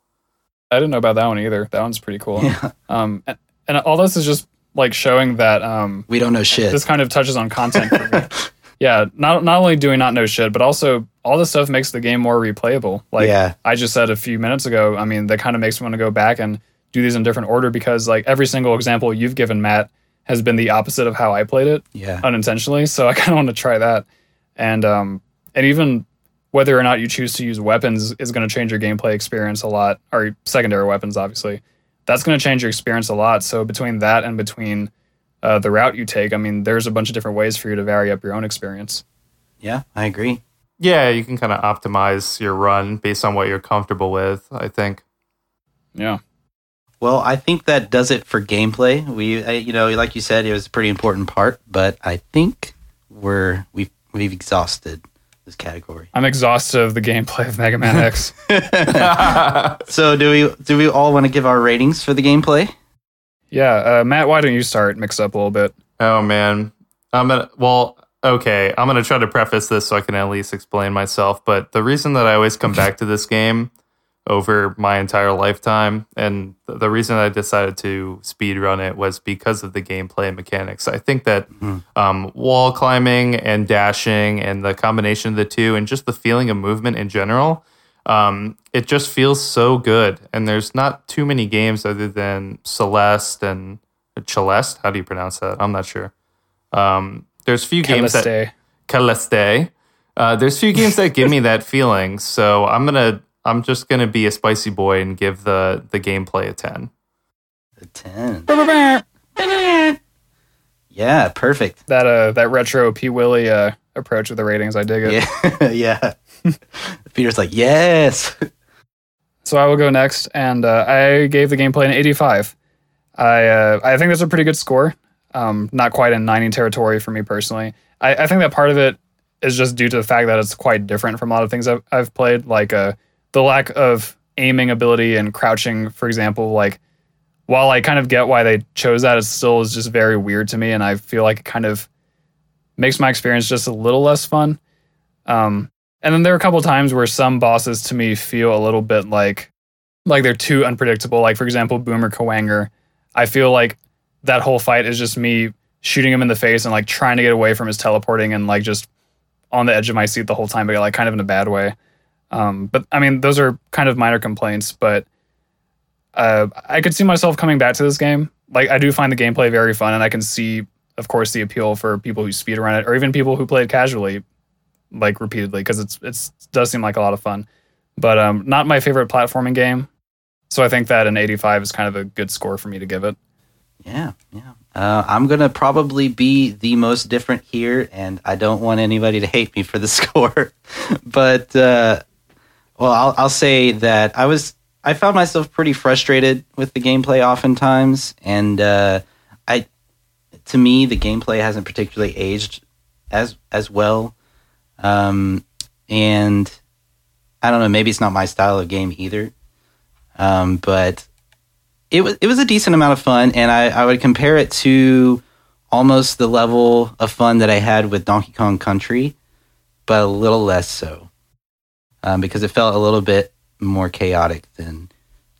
I didn't know about that one either. That one's pretty cool. Yeah. Um, and, and all this is just like showing that um, we don't know shit. This kind of touches on content. [LAUGHS] yeah, not not only do we not know shit, but also all this stuff makes the game more replayable. Like yeah. I just said a few minutes ago. I mean, that kind of makes me want to go back and do these in different order because like every single example you've given, Matt, has been the opposite of how I played it. Yeah. Unintentionally. So I [LAUGHS] kind of want to try that. And um and even whether or not you choose to use weapons is going to change your gameplay experience a lot, or secondary weapons, obviously. That's going to change your experience a lot. So between that and between uh, the route you take, I mean, there's a bunch of different ways for you to vary up your own experience. Yeah, I agree. Yeah, you can kind of optimize your run based on what you're comfortable with. I think. Yeah. Well, I think that does it for gameplay. We, uh, you know, like you said, it was a pretty important part, but I think we're we've we've exhausted this category. I'm exhausted of the gameplay of Mega Man X. [LAUGHS] [LAUGHS] so, do we do we all want to give our ratings for the gameplay? Yeah, uh, Matt, why don't you start? Mix up a little bit. Oh man, I'm gonna. Well, okay, I'm gonna try to preface this so I can at least explain myself. But the reason that I always come back to this game over my entire lifetime. And the reason I decided to speed run it was because of the gameplay mechanics. I think that mm-hmm. um, wall climbing and dashing and the combination of the two and just the feeling of movement in general, um, it just feels so good. And there's not too many games other than Celeste and Celeste. How do you pronounce that? I'm not sure. Um, there's few games that Celeste. Uh, there's few games that give me that feeling. So I'm gonna I'm just gonna be a spicy boy and give the the gameplay a ten. A ten. yeah, perfect. That uh that retro P Willie uh approach with the ratings, I dig it. Yeah, [LAUGHS] yeah. Peter's like, yes. So I will go next, and uh, I gave the gameplay an 85. I uh, I think that's a pretty good score. Um, not quite in 90 territory for me personally. I, I think that part of it is just due to the fact that it's quite different from a lot of things I've, I've played. Like uh, the lack of aiming ability and crouching, for example, like while I kind of get why they chose that, it still is just very weird to me, and I feel like it kind of makes my experience just a little less fun. Um, and then there are a couple times where some bosses to me feel a little bit like like they're too unpredictable. Like for example, Boomer Kuwanger. I feel like that whole fight is just me shooting him in the face and like trying to get away from his teleporting and like just on the edge of my seat the whole time, but like kind of in a bad way. Um, but I mean, those are kind of minor complaints, but uh, I could see myself coming back to this game. Like, I do find the gameplay very fun, and I can see, of course, the appeal for people who speed around it, or even people who play it casually, like repeatedly, because it's it's it does seem like a lot of fun. But um, not my favorite platforming game, so I think that an 85 is kind of a good score for me to give it. Yeah, yeah. Uh, I'm gonna probably be the most different here, and I don't want anybody to hate me for the [LAUGHS] score. but uh, well, I'll, I'll say that I was I found myself pretty frustrated with the gameplay oftentimes, and uh, I to me the gameplay hasn't particularly aged as as well, um, and I don't know maybe it's not my style of game either, um, but it was it was a decent amount of fun, and I, I would compare it to almost the level of fun that I had with Donkey Kong Country, but a little less so um, because it felt a little bit more chaotic than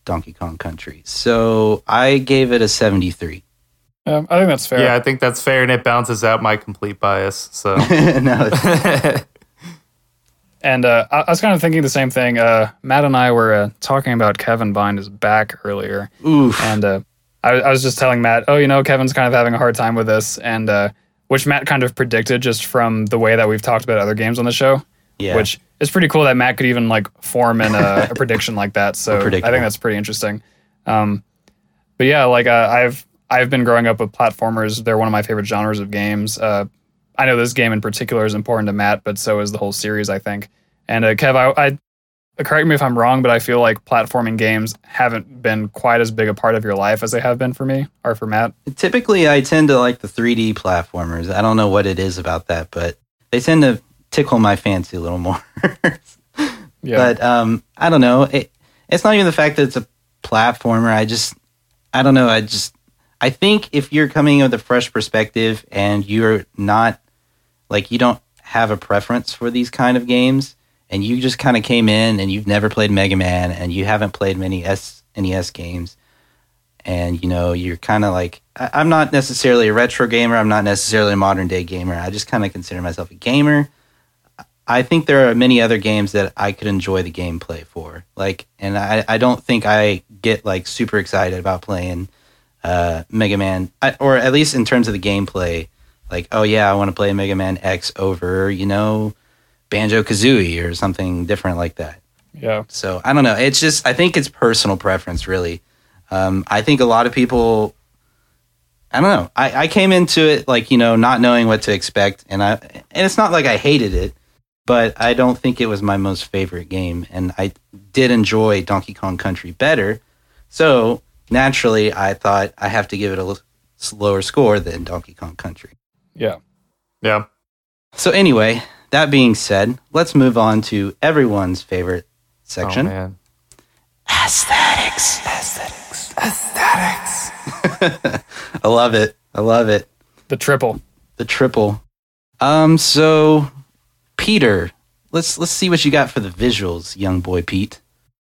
Donkey Kong Country. So I gave it a 73. Um, I think that's fair. Yeah, I think that's fair, and it balances out my complete bias. So, [LAUGHS] no, it's- [LAUGHS] And uh, I, I was kind of thinking the same thing. Uh, Matt and I were uh, talking about Kevin behind his back earlier, oof. and uh, I, I was just telling Matt, oh, you know, Kevin's kind of having a hard time with this, and uh, which Matt kind of predicted just from the way that we've talked about other games on the show. yeah. Which is pretty cool that Matt could even like form in a, [LAUGHS] a prediction like that. So I think that's pretty interesting. Um, but yeah, like uh, I've I've been growing up with platformers. They're one of my favorite genres of games. Uh, I know this game in particular is important to Matt, but so is the whole series, I think. And uh, Kev, I, I correct me if I'm wrong, but I feel like platforming games haven't been quite as big a part of your life as they have been for me or for Matt. Typically, I tend to like the 3D platformers. I don't know what it is about that, but they tend to tickle my fancy a little more. [LAUGHS] Yeah, But um, I don't know. It, it's not even the fact that it's a platformer. I just, I don't know. I just, I think if you're coming with a fresh perspective and you're not, like, you don't have a preference for these kind of games, and you just kind of came in and you've never played Mega Man and you haven't played many SNES games, and you know you're kind of like, I, I'm not necessarily a retro gamer. I'm not necessarily a modern day gamer. I just kind of consider myself a gamer. I think there are many other games that I could enjoy the gameplay for. Like, and I, I don't think I get like super excited about playing uh, Mega Man, I, or at least in terms of the gameplay. Like, oh yeah, I want to play Mega Man X over, you know, Banjo Kazooie or something different like that. yeah, So I don't know. It's just I think it's personal preference, really. Um, I think a lot of people. I don't know. I, I came into it like you know not knowing what to expect, and I and it's not like I hated it, but I don't think it was my most favorite game, and I did enjoy Donkey Kong Country better. So naturally, I thought I have to give it a l- lower score than Donkey Kong Country. yeah. yeah. So anyway, that being said, let's move on to everyone's favorite section. Oh, section. man. Aesthetics. Aesthetics. Aesthetics. [LAUGHS] I love it. I love it. The triple. The triple. Um, so Peter, let's let's see what you got for the visuals, young boy Pete.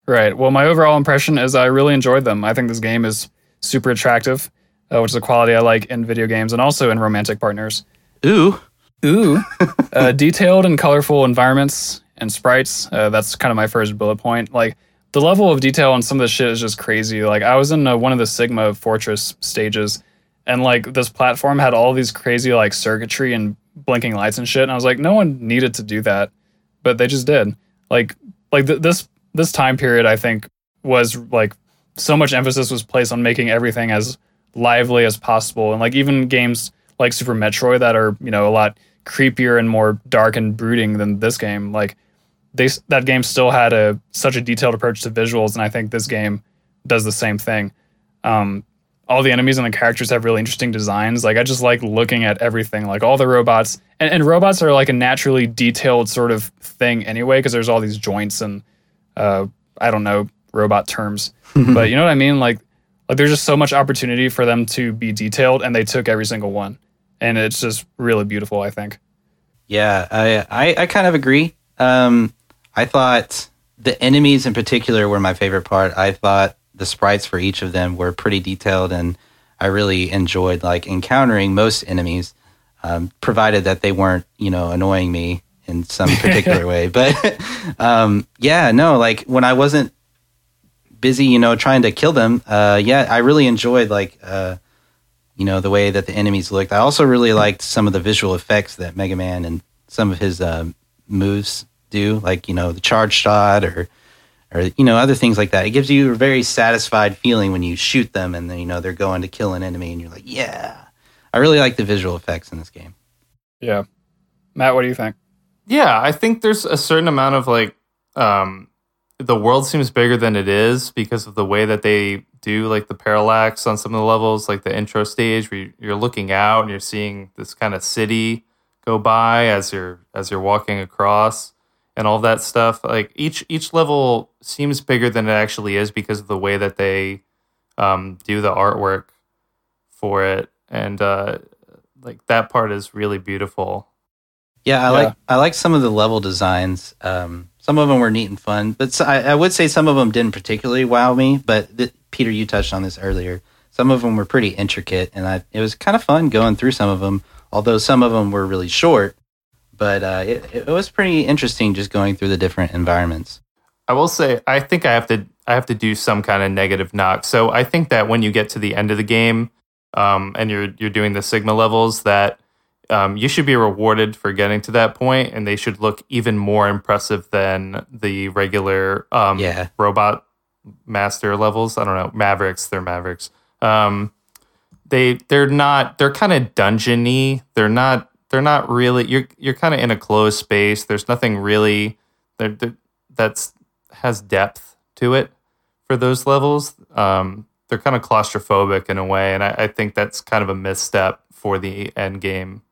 Right. Well, my overall impression is I really enjoyed them. I think this game is super attractive, uh, which is a quality I like in video games and also in romantic partners. Ooh. Ooh. [LAUGHS] [LAUGHS] uh, detailed and colorful environments and sprites. Uh, that's kind of my first bullet point. Like the level of detail on some of the shit is just crazy. Like I was in uh, one of the Sigma Fortress stages, and like this platform had all these crazy like circuitry and blinking lights and shit. And I was like, no one needed to do that, but they just did. Like like th- this this time period, I think was like so much emphasis was placed on making everything as lively as possible, and like even games like Super Metroid that are you know a lot creepier and more dark and brooding than this game. Like they that game still had a such a detailed approach to visuals, and I think this game does the same thing. Um, all the enemies and the characters have really interesting designs. Like I just like looking at everything, like all the robots, and, and robots are like a naturally detailed sort of thing anyway, because there's all these joints and uh, I don't know robot terms, [LAUGHS] but you know what I mean. Like like there's just so much opportunity for them to be detailed, and they took every single one, and it's just really beautiful. I think. Yeah, I I, I kind of agree. Um, I thought the enemies in particular were my favorite part. I thought the sprites for each of them were pretty detailed, and I really enjoyed like encountering most enemies, um, provided that they weren't you know annoying me in some particular [LAUGHS] way. But um, yeah, no, like when I wasn't busy, you know, trying to kill them, uh, yeah, I really enjoyed like. Uh, you know the way that the enemies looked. I also really liked some of the visual effects that Mega Man and some of his um, moves do, like you know the charge shot or or you know other things like that. It gives you a very satisfied feeling when you shoot them and then you know they're going to kill an enemy and you're like, yeah. I really like the visual effects in this game. Yeah, Matt, what do you think? Yeah, I think there's a certain amount of like um the world seems bigger than it is because of the way that they do like the parallax on some of the levels, like the intro stage where you're looking out and you're seeing this kind of city go by as you're as you're walking across and all that stuff. Like each each level seems bigger than it actually is because of the way that they um, do the artwork for it, and uh, like that part is really beautiful. Yeah, I Yeah. like I like some of the level designs. Um, some of them were neat and fun, but so, I, I would say some of them didn't particularly wow me. But th- Peter, you touched on this earlier. Some of them were pretty intricate, and I, it was kind of fun going through some of them. Although some of them were really short, but uh, it, it was pretty interesting just going through the different environments. I will say I think I have to I have to do some kind of negative knock. So I think that when you get to the end of the game, um, and you're you're doing the Sigma levels, that um, you should be rewarded for getting to that point, and they should look even more impressive than the regular um, Yeah. robot master levels. I don't know Mavericks. They're Mavericks. Um, they they're not they're kind of dungeony. They're not they're not really you're you're kind of in a closed space. There's nothing really there- that's has depth to it for those levels. Um, they're kind of claustrophobic in a way, and I, I think that's kind of a misstep for the end game.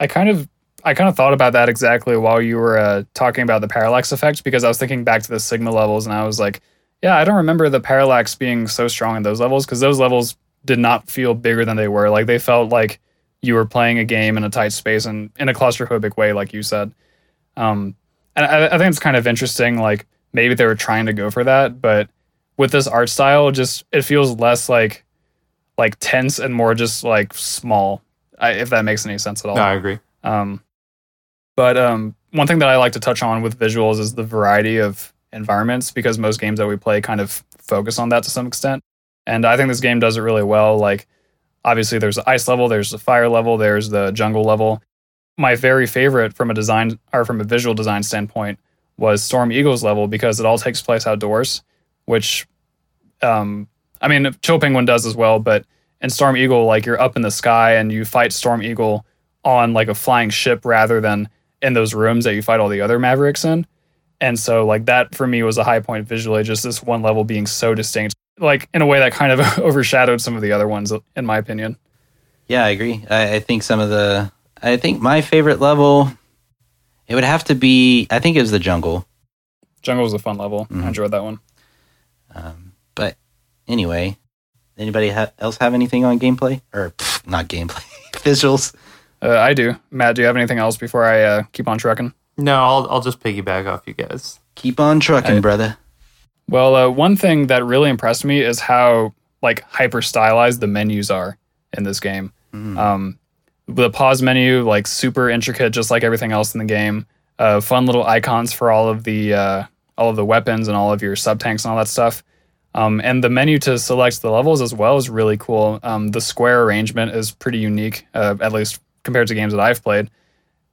I kind of I kind of thought about that exactly while you were uh, talking about the parallax effect because I was thinking back to the sigma levels and I was like, yeah, I don't remember the parallax being so strong in those levels because those levels did not feel bigger than they were. Like they felt like you were playing a game in a tight space and in a claustrophobic way, like you said. Um, and I, I think it's kind of interesting. Like maybe they were trying to go for that, but with this art style, just it feels less like like tense and more just like small. I, if that makes any sense at all. No, I agree. Um, but um, one thing that I like to touch on with visuals is the variety of environments because most games that we play kind of focus on that to some extent. And I think this game does it really well. Like, obviously, there's the ice level, there's the fire level, there's the jungle level. My very favorite from a design or from a visual design standpoint was Storm Eagle's level because it all takes place outdoors, which, um, I mean, Chill Penguin does as well. But in Storm Eagle, like you're up in the sky and you fight Storm Eagle on like a flying ship rather than in those rooms that you fight all the other Mavericks in. And so like that for me was a high point visually, just this one level being so distinct, like in a way that kind of [LAUGHS] overshadowed some of the other ones, in my opinion. Yeah, I agree. I, I think some of the. I think my favorite level, it would have to be. I think it was the jungle. Jungle was a fun level. Mhm. I enjoyed that one. Um, but anyway, anybody ha- else have anything on gameplay or pff, not gameplay [LAUGHS] visuals? Uh, I do. Matt, do you have anything else before I uh, keep on trucking? No, I'll I'll just piggyback off you guys. Keep on trucking, I- brother. Well, uh, one thing that really impressed me is how like hyper stylized the menus are in this game. Mm. Um, the pause menu, like super intricate, just like everything else in the game. Uh, fun little icons for all of the uh, all of the weapons and all of your sub tanks and all that stuff. Um, and the menu to select the levels as well is really cool. Um, the square arrangement is pretty unique, uh, at least compared to games that I've played.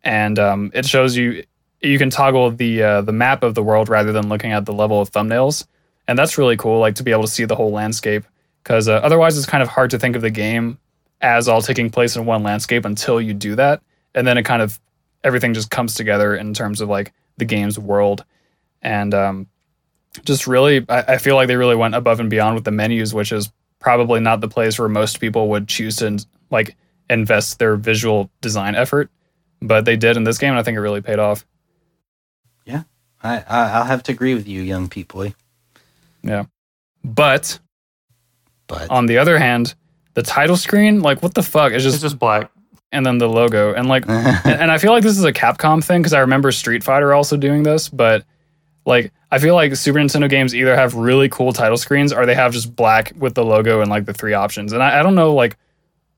And um, it shows you you can toggle the uh, the map of the world rather than looking at the level of thumbnails, and that's really cool. Like to be able to see the whole landscape, because uh, otherwise it's kind of hard to think of the game as all taking place in one landscape until you do that, and then it kind of everything just comes together in terms of like the game's world, and um, just really I, I feel like they really went above and beyond with the menus, which is probably not the place where most people would choose to like invest their visual design effort, but they did in this game, and I think it really paid off. I, I I'll have to agree with you, young people. Yeah, but But on the other hand, the title screen, like what the fuck? It's It's just just black. and then the logo. And like [LAUGHS] and, and I feel like this is a Capcom thing because I remember Street Fighter also doing this, but like I feel like Super Nintendo games either have really cool title screens or they have just black with the logo and like the three options. And I, I don't know like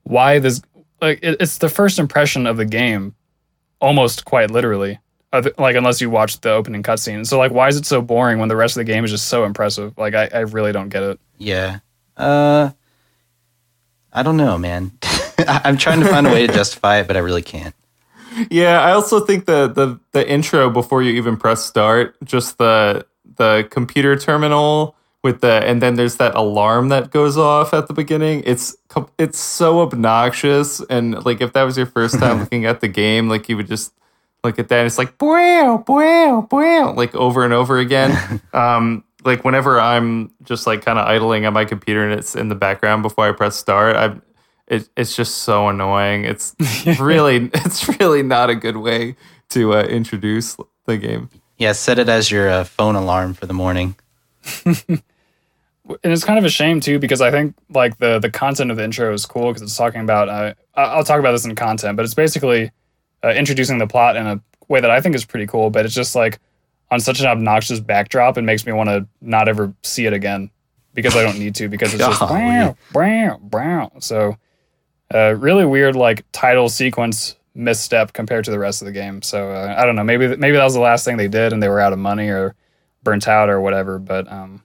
why this like it, it's the first impression of the game, almost quite literally. Other- Like unless you watch the opening cutscene, so like, why is it so boring when the rest of the game is just so impressive? Like, I, I really don't get it. yeah. Uh, I don't know, man. [LAUGHS] I- I'm trying to find a way to [LAUGHS] justify it, but I really can't. Yeah, I also think the the the intro before you even press start, just the the computer terminal with the and then there's that alarm that goes off at the beginning. It's it's so obnoxious and like if that was your first time [LAUGHS] looking at the game, like you would just look at that it's like bow bow bow like over and over again. [LAUGHS] um like whenever I'm just like kind of idling on my computer and it's in the background before I press start, I'm it, it's just so annoying. It's [LAUGHS] really it's really not a good way to uh, introduce the game. Yeah, set it as your uh, phone alarm for the morning. [LAUGHS] and it's kind of a shame too because I think like the the content of the intro is cool because it's talking about uh, I- I'll talk about this in content, but it's basically uh, introducing the plot in a way that I think is pretty cool. But it's just like on such an obnoxious backdrop, it makes me want to not ever see it again because I don't need to because it's just wow, wow, wow. So uh, really weird like title sequence misstep compared to the rest of the game. So uh, I don't know. Maybe maybe that was the last thing they did and they were out of money or burnt out or whatever. But um,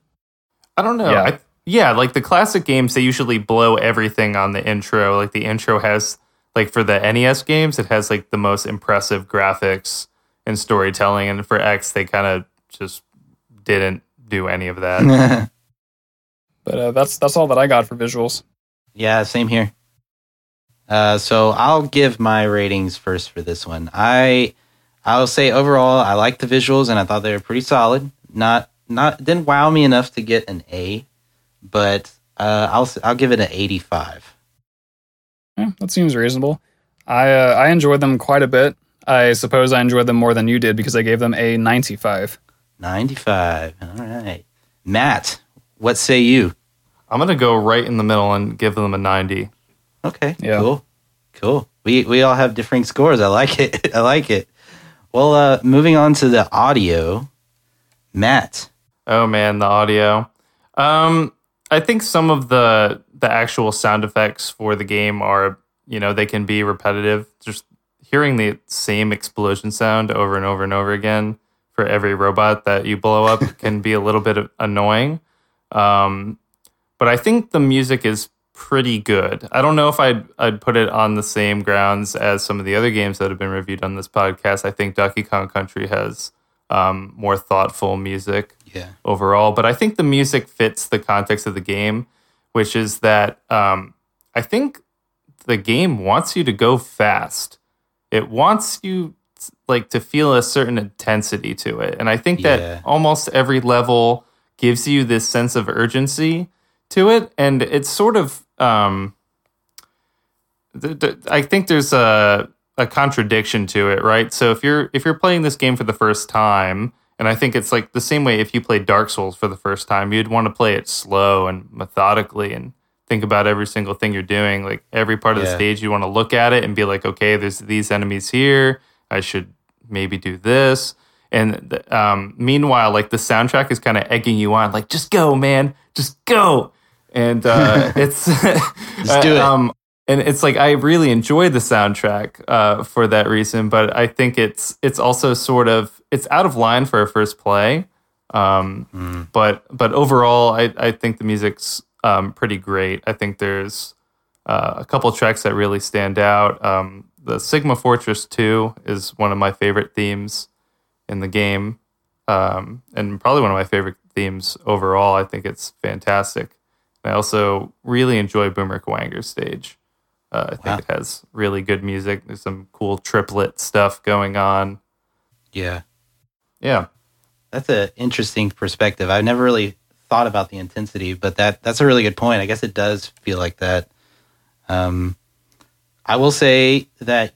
I don't know. Yeah. I, yeah, like the classic games, they usually blow everything on the intro. Like the intro has, like for the NES games, it has like the most impressive graphics and storytelling. And for X, they kind of just didn't do any of that. [LAUGHS] but uh, that's that's all that I got for visuals. Yeah, same here. Uh, so I'll give my ratings first for this one. I I'll say overall I like the visuals and I thought they were pretty solid. Not not didn't wow me enough to get an A, but uh, I'll s- I'll give it an 85. Yeah, that seems reasonable. I uh, I enjoyed them quite a bit. I suppose I enjoyed them more than you did because I gave them a 95. 95. All right. Matt, what say you? I'm going to go right in the middle and give them a 90. Okay. Yeah. Cool. Cool. We we all have differing scores. I like it. [LAUGHS] I like it. Well, uh, moving on to the audio, Matt. Oh man, the audio. Um, I think some of the the actual sound effects for the game are, you know, they can be repetitive. Just hearing the same explosion sound over and over and over again for every robot that you blow up [LAUGHS] can be a little bit annoying. Um, but I think the music is pretty good. I don't know if I'd I'd put it on the same grounds as some of the other games that have been reviewed on this podcast. I think Donkey Kong Country has um, more thoughtful music Yeah. overall. But I think the music fits the context of the game, which is that um, I think the game wants you to go fast. It wants you like to feel a certain intensity to it, and I think Yeah. that almost every level gives you this sense of urgency to it, and it's sort of. Um, th- th- I think there's a a contradiction to it, right? So if you're if you're playing this game for the first time, and I think it's like the same way if you played Dark Souls for the first time, you'd want to play it slow and methodically and think about every single thing you're doing. Like every part of the stage, you want to look at it and be like, okay, there's these enemies here. I should maybe do this. And um, meanwhile, like the soundtrack is kind of egging you on, like just go, man, just go. And uh, [LAUGHS] it's [LAUGHS] Just do it. Um, and it's like I really enjoy the soundtrack uh, for that reason, but I think it's it's also sort of it's out of line for a first play. Um, Mm. But but overall, I I think the music's um, pretty great. I think there's uh, a couple tracks that really stand out. Um, the Sigma Fortress 2 is one of my favorite themes in the game, um, and probably one of my favorite themes overall. I think it's fantastic. I also really enjoy Boomer Kuwanger's stage. Uh, I think it has really good music. There's some cool triplet stuff going on. Yeah. Yeah. That's an interesting perspective. I've never really thought about the intensity, but that that's a really good point. I guess it does feel like that. Um, I will say that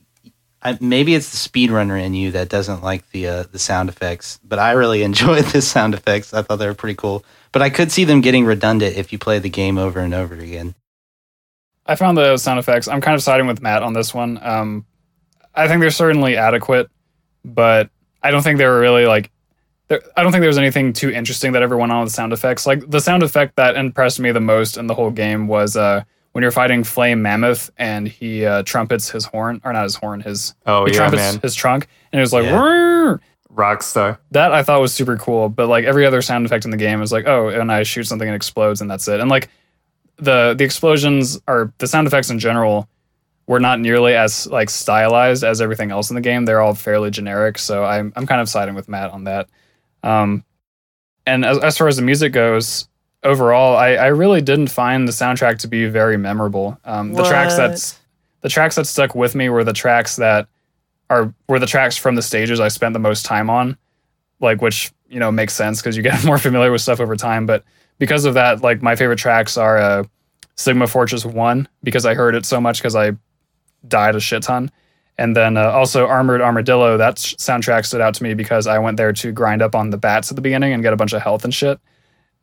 I, maybe it's the speedrunner in you that doesn't like the uh, the sound effects, but I really [LAUGHS] enjoyed the sound effects. I thought they were pretty cool. But I could see them getting redundant if you play the game over and over again. I found the sound effects. I'm kind of siding with Matt on this one. Um, I think they're certainly adequate, but I don't think they were really like. There, I don't think there was anything too interesting that ever went on with the sound effects. Like the sound effect that impressed me the most in the whole game was uh, when you're fighting Flame Mammoth and he uh, trumpets his horn, or not his horn, his Oh he yeah, trumpets man. his trunk, and it was like Yeah. Rockstar. that I thought was super cool. But like every other sound effect in the game is like, oh, and I shoot something and it explodes, and that's it. And like the the explosions are the sound effects in general were not nearly as like stylized as everything else in the game. They're all fairly generic. So I'm I'm kind of siding with Matt on that. Um, and as, as far as the music goes, overall, I, I really didn't find the soundtrack to be very memorable. Um, the tracks that's the tracks that stuck with me were the tracks that are were the tracks from the stages I spent the most time on, like which you know makes sense because you get [LAUGHS] more familiar with stuff over time. But because of that, like my favorite tracks are uh, Sigma Fortress One because I heard it so much because I died a shit ton, and then uh, also Armored Armadillo. That sh- soundtrack stood out to me because I went there to grind up on the bats at the beginning and get a bunch of health and shit.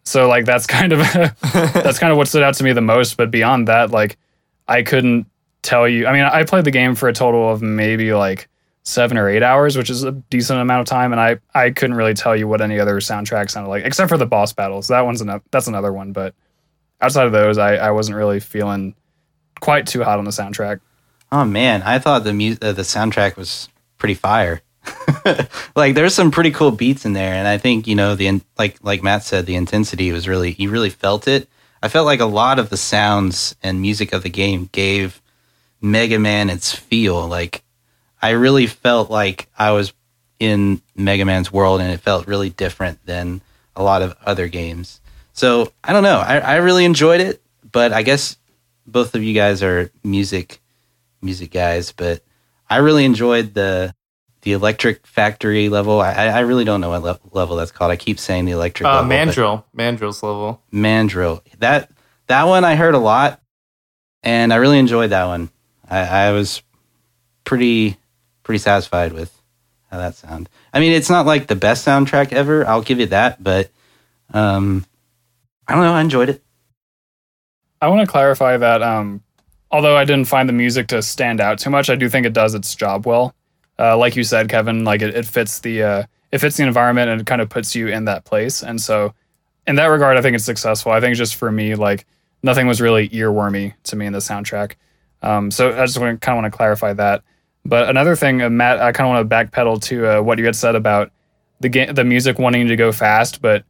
So like that's [LAUGHS] kind of that's kind of what stood out to me the most. But beyond that, like I couldn't tell you. I mean, I played the game for a total of maybe like seven or eight hours, which is a decent amount of time. And I, I couldn't really tell you what any other soundtrack sounded like, except for the boss battles. That one's another, that's another one. But outside of those, I, I wasn't really feeling quite too hot on the soundtrack. Oh man, I thought the mu- uh, the soundtrack was pretty fire. [LAUGHS] like there's some pretty cool beats in there, and I think you know the in- like like Matt said, the intensity was really you really felt it. I felt like a lot of the sounds and music of the game gave Mega Man its feel. Like I really felt like I was in Mega Man's world, and it felt really different than a lot of other games. So I don't know. I, I really enjoyed it, but I guess both of you guys are music music guys, but I really enjoyed the the Electric Factory level. I, I really don't know what le- level that's called. I keep saying the Electric Uh, level. Mandrill, Mandrill's level. Mandrill. That that one I heard a lot, and I really enjoyed that one. I, I was pretty pretty satisfied with how that sound. I mean, it's not like the best soundtrack ever. I'll give you that, but um, I don't know. I enjoyed it. I want to clarify that um, although I didn't find the music to stand out too much, I do think it does its job well. Uh, like you said, Kevin, like it, it fits the uh, it fits the environment and it kind of puts you in that place. And so, in that regard, I think it's successful. I think just for me, like nothing was really earwormy to me in the soundtrack. Um, so I just want kind of want to clarify that. But another thing, uh, Matt, I kind of want to backpedal to uh, what you had said about the game, the music wanting to go fast, but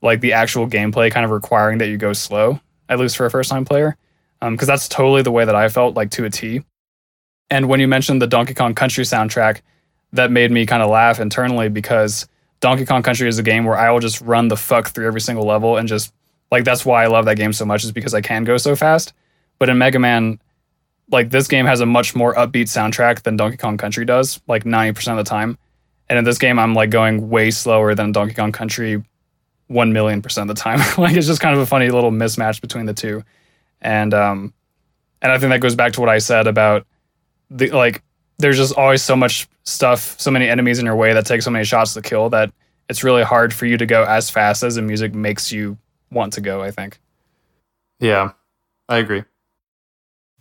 like the actual gameplay kind of requiring that you go slow, at least for a first time player. Um, because that's totally the way that I felt, like to a T. And when you mentioned the Donkey Kong Country soundtrack, that made me kind of laugh internally because Donkey Kong Country is a game where I will just run the fuck through every single level and just like that's why I love that game so much is because I can go so fast. But in Mega Man, like this game has a much more upbeat soundtrack than Donkey Kong Country does, like 90% of the time. And in this game, I'm like going way slower than Donkey Kong Country 1 million percent of the time. [LAUGHS] like it's just kind of a funny little mismatch between the two. And um and I think that goes back to what I said about the like there's just always so much stuff, so many enemies in your way that take so many shots to kill that it's really hard for you to go as fast as the music makes you want to go, I think. Yeah, I agree.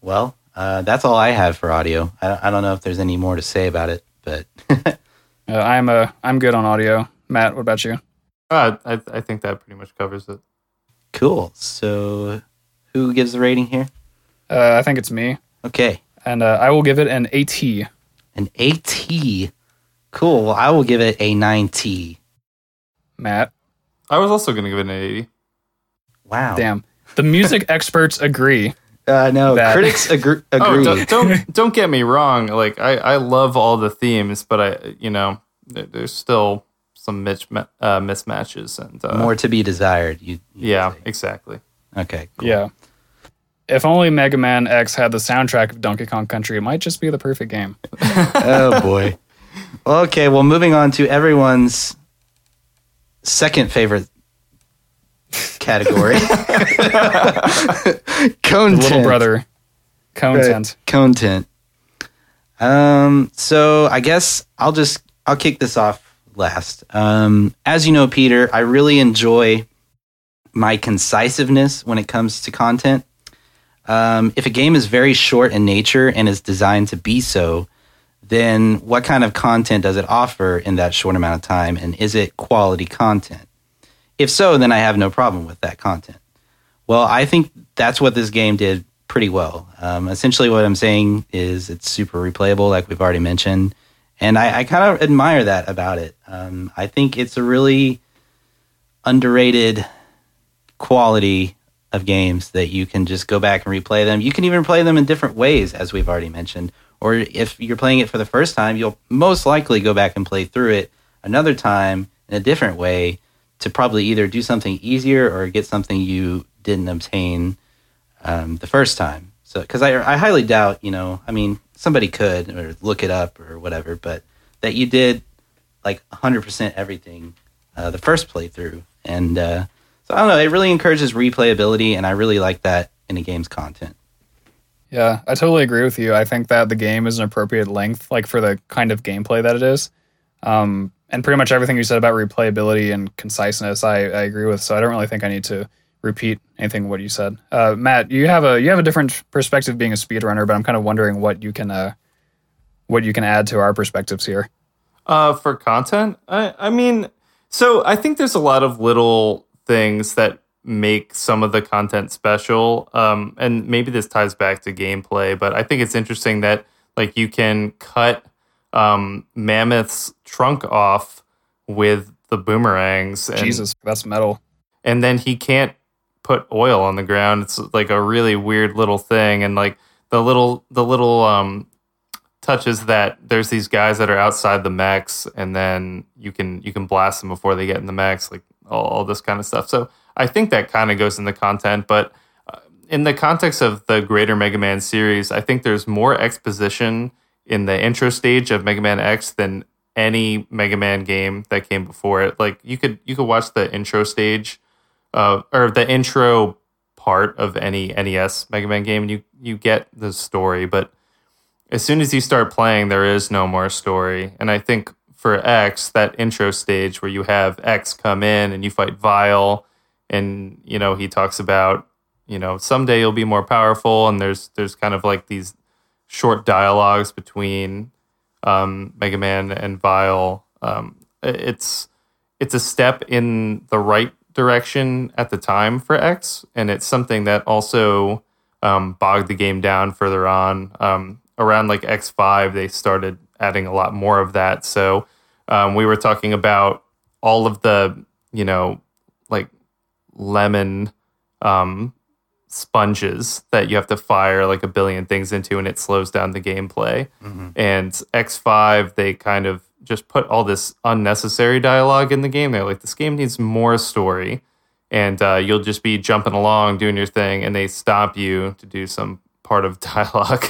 Well, uh, that's all I have for audio. I, I don't know if there's any more to say about it, but [LAUGHS] Uh, I'm uh, I'm good on audio. Matt, what about you? Uh, I I think that pretty much covers it. cool. So, who gives the rating here? Uh, I think it's me, Okay, and uh, I will give it an AT. an AT. Cool. Well, I will give it a 9T. Matt, I was also gonna give it an eighty. Wow. damn, the music [LAUGHS] experts agree. Uh, no, That- critics [LAUGHS] agree. Oh, don't, don't [LAUGHS] don't get me wrong. Like I I love all the themes, but I you know there, there's still some mis- uh, mismatches and uh, More to be desired. You, you Yeah, say. exactly. Okay. Cool. Yeah. If only Mega Man X had the soundtrack of Donkey Kong Country, it might just be the perfect game. [LAUGHS] oh boy. Okay, well, moving on to everyone's second favorite category. [LAUGHS] Content. The little brother content. Content. Um, so I guess I'll just I'll kick this off last. Um, as you know, Peter, I really enjoy my concisiveness when it comes to content. Um, if a game is very short in nature and is designed to be so, then what kind of content does it offer in that short amount of time? And is it quality content? If so, then I have no problem with that content. Well, I think that's what this game did pretty well. Um, essentially, what I'm saying is it's super replayable, like we've already mentioned. And I, I kind of admire that about it. Um, I think it's a really underrated quality of games that you can just go back and replay them. You can even play them in different ways, as we've already mentioned. Or if you're playing it for the first time, you'll most likely go back and play through it another time in a different way to probably either do something easier or get something you didn't obtain um, the first time. So, because I, I highly doubt, you know, I mean, somebody could or look it up or whatever, but that you did like 100% everything uh, the first playthrough. And uh, so I don't know, it really encourages replayability, and I really like that in a game's content. Yeah, I totally agree with you. I think that the game is an appropriate length, like for the kind of gameplay that it is. Um, and pretty much everything you said about replayability and conciseness, I, I agree with. So I don't really think I need to repeat anything what you said. Uh, Matt, you have a you have a different perspective being a speedrunner, but I'm kind of wondering what you can uh, what you can add to our perspectives here. Uh, for content, I, I mean, so I think there's a lot of little things that make some of the content special. Um, and maybe this ties back to gameplay, but I think it's interesting that like you can cut um, Mammoth's trunk off with the boomerangs. And, Jesus, that's metal. And then he can't put oil on the ground. It's like a really weird little thing. And like the little the little um, touches that there's these guys that are outside the mechs, and then you can you can blast them before they get in the mechs, like all, all this kind of stuff. So I think that kind of goes in the content, but uh, in the context of the greater Mega Man series, I think there's more exposition in the intro stage of Mega Man X than any Mega Man game that came before it. Like you could you could watch the intro stage, uh, or the intro part of any NES Mega Man game, and you you get the story. But as soon as you start playing, there is no more story. And I think for X, that intro stage where you have X come in and you fight Vile and you know he talks about you know someday you'll be more powerful and there's there's kind of like these short dialogues between um, Mega Man and Vile. Um, it's it's a step in the right direction at the time for X, and it's something that also um, bogged the game down further on. Um, around like X five, they started adding a lot more of that. So um, we were talking about all of the you know like lemon um, sponges that you have to fire like a billion things into and it slows down the gameplay. Mm-hmm. And X5, they kind of just put all this unnecessary dialogue in the game. They're like, this game needs more story. And uh, you'll just be jumping along doing your thing, and they stop you to do some part of [LAUGHS] dialogue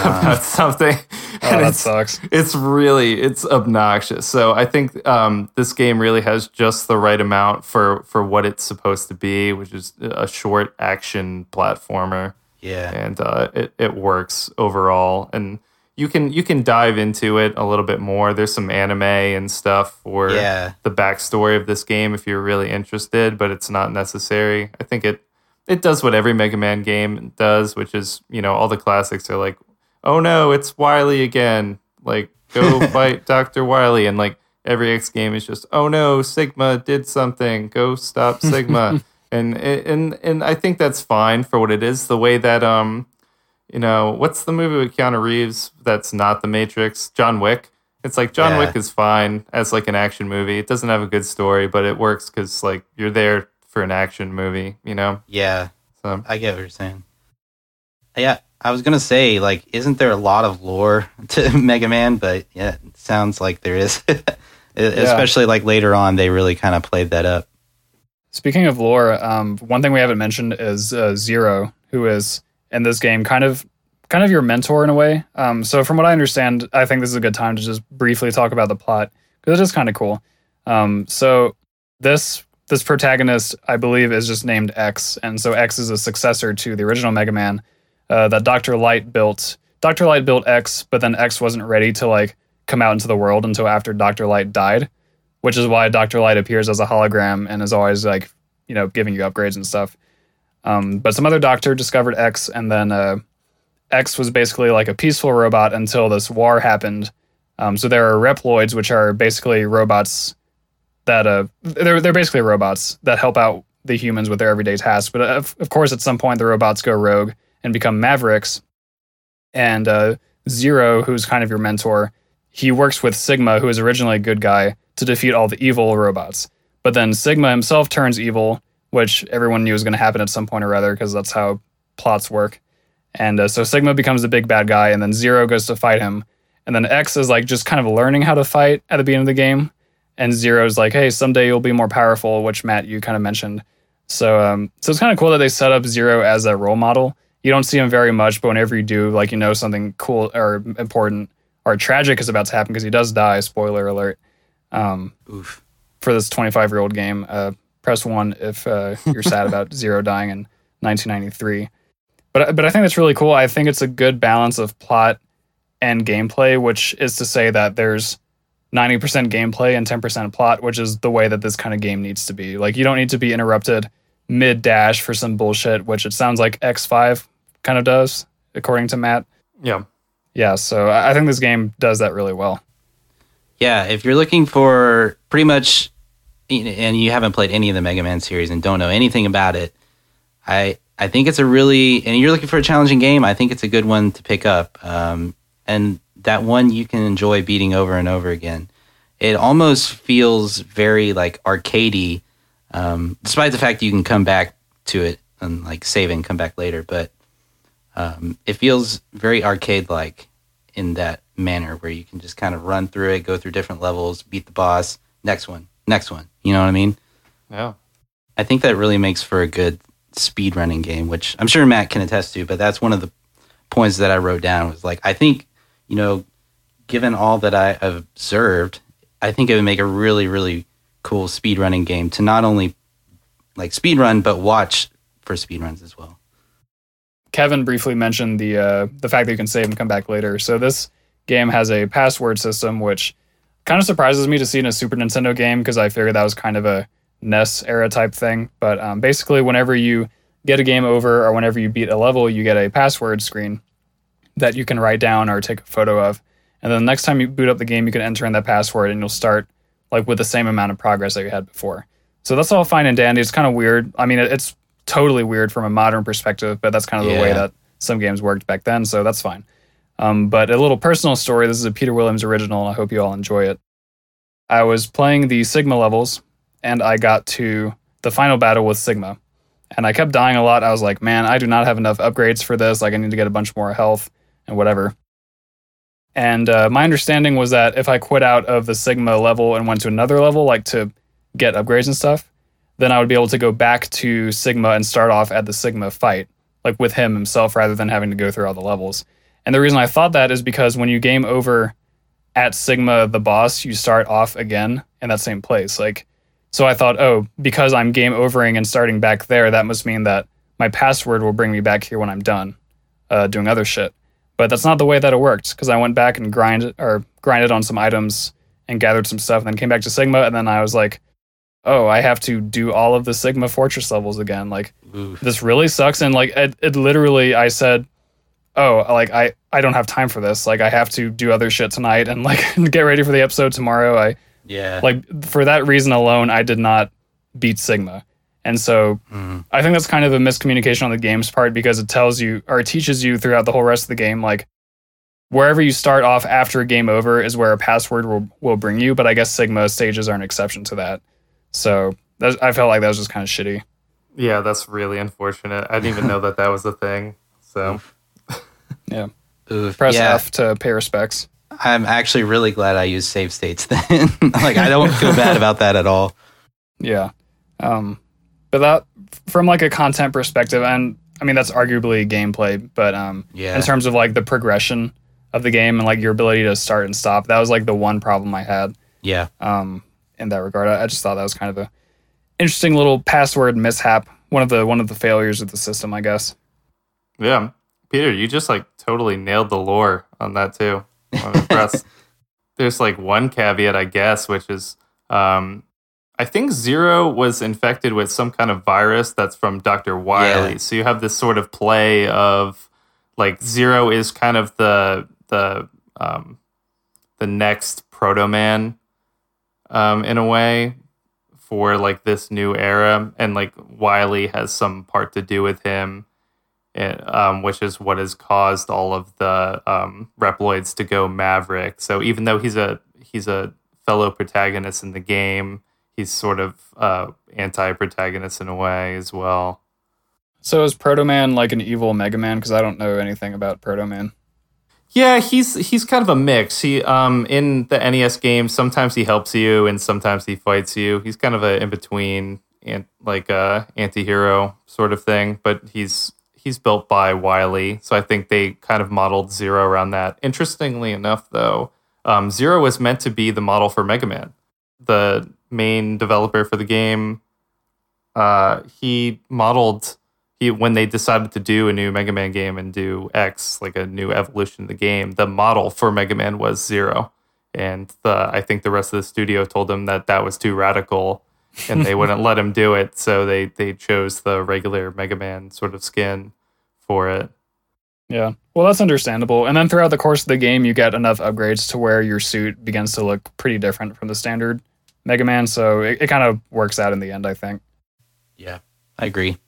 [LAUGHS] about something. [LAUGHS] Oh, and that sucks. It's really it's obnoxious. So I think um, this game really has just the right amount for for what it's supposed to be, which is a short action platformer. Yeah, and uh, it it works overall, and you can you can dive into it a little bit more. There's some anime and stuff for yeah. the backstory of this game if you're really interested, but it's not necessary. I think it it does what every Mega Man game does, which is you know all the classics are like oh no, it's Wily again. Like, go [LAUGHS] fight Dr. Wily. And like every X game is just, oh no, Sigma did something. Go stop Sigma. [LAUGHS] and and and I think that's fine for what it is. The way that um, you know, what's the movie with Keanu Reeves that's not the Matrix? John Wick. It's like John yeah. Wick is fine as like an action movie. It doesn't have a good story, but it works because like you're there for an action movie, you know? Yeah. So I get what you're saying. Yeah, I was gonna say, like, isn't there a lot of lore [LAUGHS] to Mega Man? But yeah, it sounds like there is. [LAUGHS] Especially yeah. like later on, they really kind of played that up. Speaking of lore, um, one thing we haven't mentioned is uh, Zero, who is in this game kind of kind of your mentor in a way. Um, so from what I understand, I think this is a good time to just briefly talk about the plot because it is kind of cool. Um, so this this protagonist, I believe, is just named X, and so X is a successor to the original Mega Man uh, that Dr. Light built. Dr. Light built X, but then X wasn't ready to like come out into the world until after Dr. Light died, which is why Dr. Light appears as a hologram and is always like, you know, giving you upgrades and stuff. Um, but some other doctor discovered X, and then uh, X was basically like a peaceful robot until this war happened. Um, so there are Reploids, which are basically robots that uh, they're they're basically robots that help out the humans with their everyday tasks. But of, of course, at some point, the robots go rogue and become Mavericks. And uh, Zero, who's kind of your mentor, he works with Sigma, who is originally a good guy, to defeat all the evil robots. But then Sigma himself turns evil, which everyone knew was going to happen at some point or other because that's how plots work. And uh, so Sigma becomes the big bad guy, and then Zero goes to fight him. And then X is like just kind of learning how to fight at the beginning of the game. And Zero's like, hey, someday you'll be more powerful, which Matt, you kind of mentioned. So, um, so it's kind of cool that they set up Zero as a role model you don't see him very much, but whenever you do, like you know something cool or important or tragic is about to happen because he does die. Spoiler alert. Um, Oof. For this 25 year old game, uh, press one if uh, you're sad [LAUGHS] about Zero dying in 1993. But but I think that's really cool. I think it's a good balance of plot and gameplay, which is to say that there's 90% gameplay and 10% plot, which is the way that this kind of game needs to be. Like you don't need to be interrupted mid dash for some bullshit, which it sounds like X5 kind of does, according to Matt. Yeah. yeah, so I I think this game does that really well. Yeah, if you're looking for pretty much, and you haven't played any of the Mega Man series and don't know anything about it, I I think it's a really, and you're looking for a challenging game. I think it's a good one to pick up, um, and that one you can enjoy beating over and over again. It almost feels very like arcadey, um, despite the fact you can come back to it and like save and come back later. But um, it feels very arcade like in that manner where you can just kind of run through it, go through different levels, beat the boss, next one, next one. You know what I mean? Yeah. I think that really makes for a good speed running game, which I'm sure Matt can attest to. But that's one of the points that I wrote down was like, I think, you know, given all that I have observed, I think it would make a really, really cool speed running game to not only like speed run, but watch for speed runs as well. Kevin briefly mentioned the uh, the fact that you can save and come back later. So this game has a password system, which kind of surprises me to see in a Super Nintendo game because I figured that was kind of a NES era type thing. But um, basically, whenever you get a game over or whenever you beat a level, you get a password screen that you can write down or take a photo of. And then the next time you boot up the game, you can enter in that password and you'll start like with the same amount of progress that you had before. So that's all fine and dandy. It's kind of weird. I mean, it's totally weird from a modern perspective, but that's kind of the way that some games worked back then. So that's fine. Um, but a little personal story. This is a Peter Williams original, and I hope you all enjoy it. I was playing the Sigma levels, and I got to the final battle with Sigma, and I kept dying a lot. I was like, man, I do not have enough upgrades for this. Like, I need to get a bunch more health and whatever. And uh, my understanding was that if I quit out of the Sigma level and went to another level, like to get upgrades and stuff, then I would be able to go back to Sigma and start off at the Sigma fight, like with him himself, rather than having to go through all the levels. And the reason I thought that is because when you game over at Sigma, the boss, you start off again in that same place. Like, so I thought, oh, because I'm game overing and starting back there, that must mean that my password will bring me back here when I'm done uh, doing other shit. But that's not the way that it worked because I went back and grind or grinded on some items and gathered some stuff, and then came back to Sigma, and then I was like, oh, I have to do all of the Sigma Fortress levels again. Like, Oof. this really sucks. And like, it, it literally, I said, oh, like I, I don't have time for this. Like, I have to do other shit tonight and like [LAUGHS] get ready for the episode tomorrow. I Yeah. like for that reason alone, I did not beat Sigma. And so Mhm. I think that's kind of a miscommunication on the game's part because it tells you or it teaches you throughout the whole rest of the game, like wherever you start off after a game over is where a password will, will bring you. But I guess Sigma stages are an exception to that. So that's, I felt like that was just kind of shitty. Yeah, that's really unfortunate. I didn't even know that that was a thing. So [LAUGHS] Yeah. Oof. Press yeah. F to pay respects. I'm actually really glad I used save states [LAUGHS] then. [LAUGHS] like I don't feel bad about that at all. Yeah. Um, but that from like a content perspective, and I mean that's arguably gameplay, but um, Yeah. in terms of like the progression of the game and like your ability to start and stop, that was like the one problem I had Yeah. um, in that regard. I, I just thought that was kind of a interesting little password mishap. One of the one of the failures of the system, I guess. yeah, Peter, you just like totally nailed the lore on that too. I'm impressed. [LAUGHS] There's like one caveat, I guess, which is um, I think Zero was infected with some kind of virus that's from Dr. Wily. Yeah. So you have this sort of play of like Zero is kind of the the um, the next Proto Man um, in a way for like this new era, and like Wily has some part to do with him it, um, which is what has caused all of the um, Reploids to go Maverick. So even though he's a he's a fellow protagonist in the game, he's sort of uh, anti-protagonist in a way as well. So is Proto Man like an evil Mega Man? Because I don't know anything about Proto Man. Yeah, he's he's kind of a mix. He um in the NES games, sometimes he helps you and sometimes he fights you. He's kind of a in between and like a anti-hero sort of thing, but he's he's built by Wily, so I think they kind of modeled Zero around that. Interestingly enough, though, um, Zero was meant to be the model for Mega Man. The main developer for the game, uh, he modeled he when they decided to do a new Mega Man game and do X, like a new evolution of the game, the model for Mega Man was Zero, and the I think the rest of the studio told him that that was too radical, and they wouldn't let him do it, so they they chose the regular Mega Man sort of skin for it. Yeah. Well, that's understandable. And then throughout the course of the game, you get enough upgrades to where your suit begins to look pretty different from the standard Mega Man. So it, it kind of works out in the end, I think. Yeah, I agree.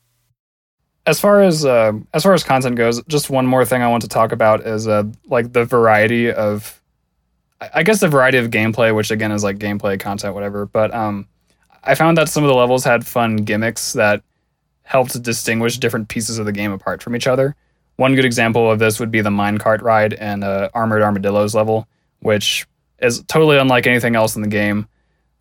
As far as uh, as far as content goes, just one more thing I want to talk about is uh, like the variety of, I guess the variety of gameplay, which again is like gameplay content, whatever. But um, I found that some of the levels had fun gimmicks that helped distinguish different pieces of the game apart from each other. One good example of this would be the minecart ride and uh, Armored Armadillo's level, which is totally unlike anything else in the game.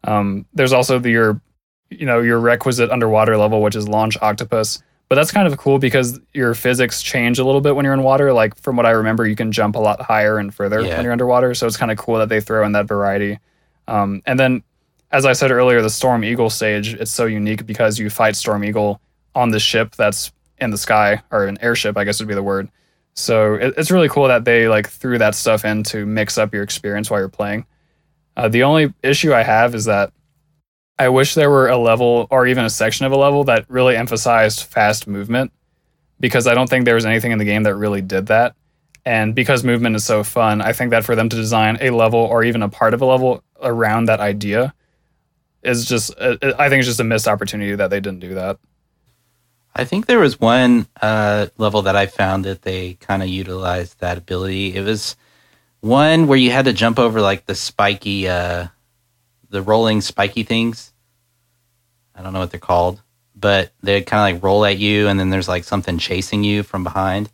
Um, there's also the, your, you know, your requisite underwater level, which is Launch Octopus. But that's kind of cool because your physics change a little bit when you're in water. Like from what I remember, you can jump a lot higher and further Yeah. when you're underwater. So it's kind of cool that they throw in that variety. Um, and then, as I said earlier, the Storm Eagle stage it's so unique because you fight Storm Eagle on the ship that's in the sky or an airship, I guess would be the word. So it, it's really cool that they like threw that stuff in to mix up your experience while you're playing. Uh, the only issue I have is that I wish there were a level or even a section of a level that really emphasized fast movement because I don't think there was anything in the game that really did that. And because movement is so fun, I think that for them to design a level or even a part of a level around that idea is just, uh, I think it's just a missed opportunity that they didn't do that. I think there was one uh, level that I found that they kind of utilized that ability. It was one where you had to jump over like the spiky, uh, the rolling spiky things. I don't know what they're called, but they kind of like roll at you, and then there's like something chasing you from behind.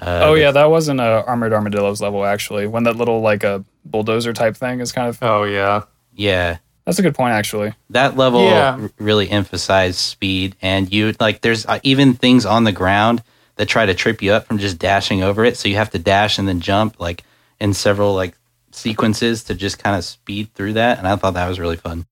Uh, oh, yeah, that wasn't a Armored Armadillos level, actually. When that little, like, a bulldozer type thing is kind of, Oh yeah. yeah. that's a good point, actually. That level Yeah. r- really emphasized speed, and you like there's uh, even things on the ground that try to trip you up from just dashing over it. So you have to dash and then jump like in several like sequences to just kind of speed through that. And I thought that was really fun.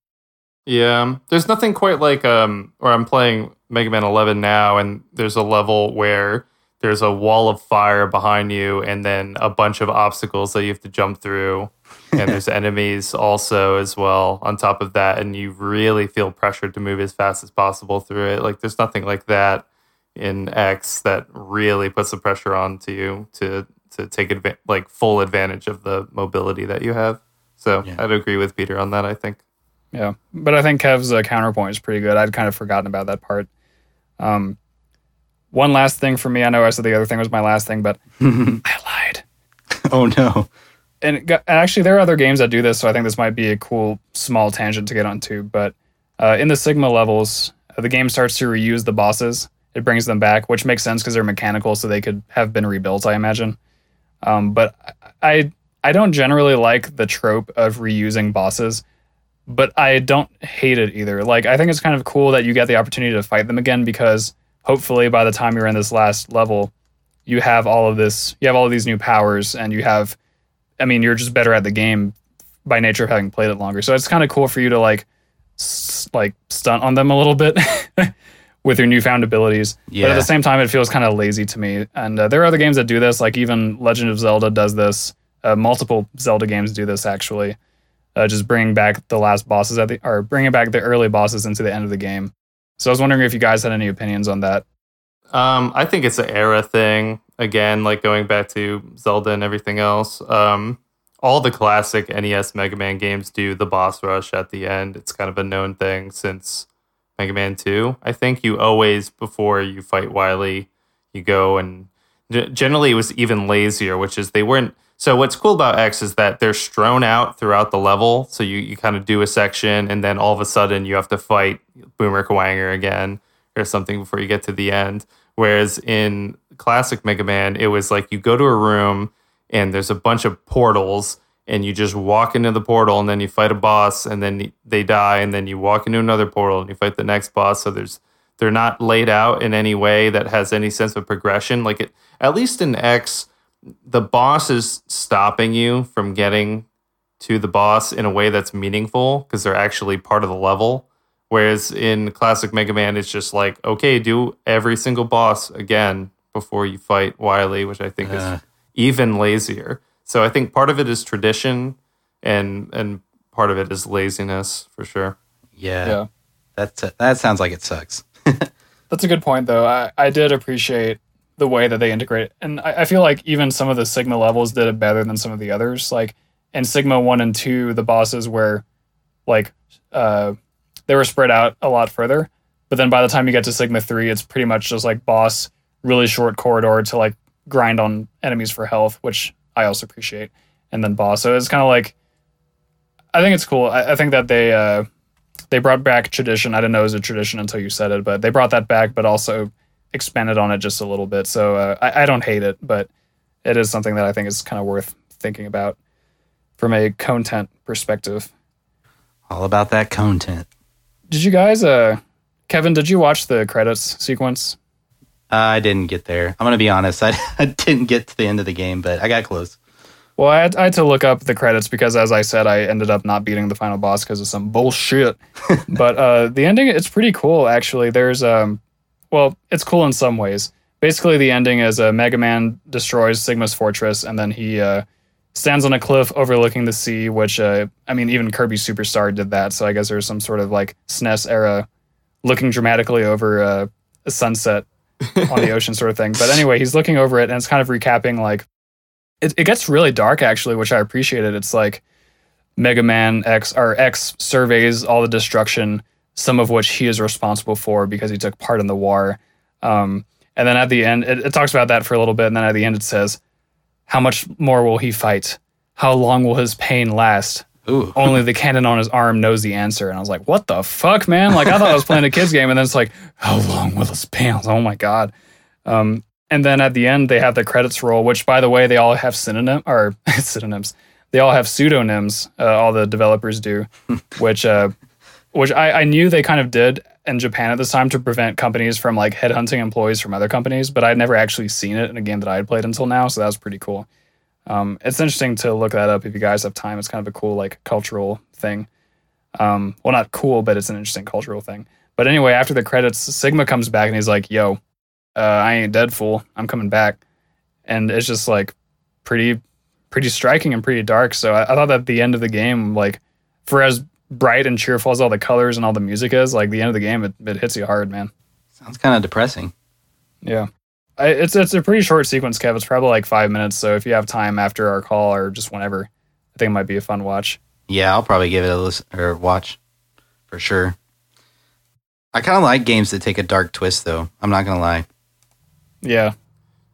Yeah, there's nothing quite like um where I'm playing Mega Man 11 now, and there's a level where there's a wall of fire behind you, and then a bunch of obstacles that you have to jump through, and there's [LAUGHS] enemies also as well on top of that, and you really feel pressured to move as fast as possible through it. Like there's nothing like that in X that really puts the pressure on to you to to take adva- like full advantage of the mobility that you have. So Yeah. I'd agree with Peter on that. I think. Yeah, but I think Kev's uh, counterpoint is pretty good. I'd kind of forgotten about that part. Um, one last thing for me. I know I said the other thing was my last thing, but [LAUGHS] I lied. oh no. And, and actually, there are other games that do this, so I think this might be a cool small tangent to get onto. But uh, in the Sigma levels, uh, the game starts to reuse the bosses. It brings them back, which makes sense because they're mechanical, so they could have been rebuilt, I imagine. Um, but I I don't generally like the trope of reusing bosses, but I don't hate it either. Like I think it's kind of cool that you get the opportunity to fight them again because hopefully by the time you're in this last level, you have all of this, you have all of these new powers, and you have, I mean, you're just better at the game by nature of having played it longer. So it's kind of cool for you to like, s- like stunt on them a little bit. [LAUGHS] With your newfound abilities, but at the same time, it feels kind of lazy to me. And uh, there are other games that do this, like even Legend of Zelda does this. Uh, multiple Zelda games do this actually, uh, just bringing back the last bosses at the, or bringing back the early bosses into the end of the game. So I was wondering if you guys had any opinions on that. Um, I think it's an era thing. Again, like going back to Zelda and everything else. Um, all the classic NES Mega Man games do the boss rush at the end. It's kind of a known thing since Mega Man 2. I think you always, before you fight Wily, you go and generally it was even lazier, which is they weren't. So what's cool about X is that they're strewn out throughout the level. So you, you kind of do a section and then all of a sudden you have to fight Boomer Kuwanger again or something before you get to the end. Whereas in classic Mega Man, it was like you go to a room and there's a bunch of portals and you just walk into the portal and then you fight a boss and then they die and then you walk into another portal and you fight the next boss. So there's they're not laid out in any way that has any sense of progression. Like it, at least in X, the boss is stopping you from getting to the boss in a way that's meaningful because they're actually part of the level. Whereas in classic Mega Man, it's just like, okay, do every single boss again before you fight Wily, which I think Uh. is even lazier. So I think part of it is tradition and and part of it is laziness for sure. Yeah. Yeah. That's that sounds like it sucks. [LAUGHS] That's a good point, though. I, I did appreciate the way that they integrate it. And I, I feel like even some of the Sigma levels did it better than some of the others. Like in Sigma 1 and 2, the bosses were like, uh, they were spread out a lot further. But then by the time you get to Sigma 3, it's pretty much just like boss, really short corridor to like grind on enemies for health, which I also appreciate. And then boss. So it's kind of like, I think it's cool. I, I think that they, uh, they brought back tradition. I didn't know it was a tradition until you said it, but they brought that back, but also expanded on it just a little bit. So uh, I, I don't hate it, but it is something that I think is kind of worth thinking about from a content perspective. All about that content. Did you guys, uh, Kevin, did you watch the credits sequence? I didn't get there. I'm gonna be honest. [LAUGHS] I, I didn't get to the end of the game, but I got close. Well, I had, I had to look up the credits because, as I said, I ended up not beating the final boss because of some bullshit. [LAUGHS] but uh, the ending, it's pretty cool, actually. There's, um, well, it's cool in some ways. Basically, the ending is uh, Mega Man destroys Sigma's fortress, and then he uh, stands on a cliff overlooking the sea. Which, uh, I mean, even Kirby Superstar did that. So I guess there's some sort of like SNES era looking dramatically over uh, a sunset on the ocean sort of thing. But anyway, he's looking over it, and it's kind of recapping like it, it gets really dark actually, which I appreciated. It's like Mega Man X or X surveys all the destruction, some of which he is responsible for because he took part in the war. Um, and then at the end, it, it talks about that for a little bit, and then at the end it says, "How much more will he fight? How long will his pain last?" Ooh. Only the cannon on his arm knows the answer. And I was like, "What the fuck, man?" Like I thought I was playing a kids game, and then it's like, "How long will this pain?" last?" Oh my god. Um, and then at the end, they have the credits roll, which, by the way, they all have synonym or [LAUGHS] synonyms. They all have pseudonyms. Uh, all the developers do, [LAUGHS] which uh, which I, I knew they kind of did in Japan at this time to prevent companies from like headhunting employees from other companies, but I'd never actually seen it in a game that I had played until now, so that was pretty cool. Um, it's interesting to look that up if you guys have time. It's kind of a cool like cultural thing. Um, well, not cool, but it's an interesting cultural thing. But anyway, after the credits, Sigma comes back and he's like, "Yo, uh, I ain't dead fool. I'm coming back. And it's just like pretty, pretty striking and pretty dark. So I, I, thought that the end of the game, like for as bright and cheerful as all the colors and all the music is, like the end of the game, it, it hits you hard, man. Sounds kind of depressing. Yeah. I, it's it's a pretty short sequence, Kev. It's probably like five minutes. So if you have time after our call or just whenever, I think it might be a fun watch. Yeah, I'll probably give it a listen or watch for sure. I kind of like games that take a dark twist, though. I'm not gonna lie. Yeah.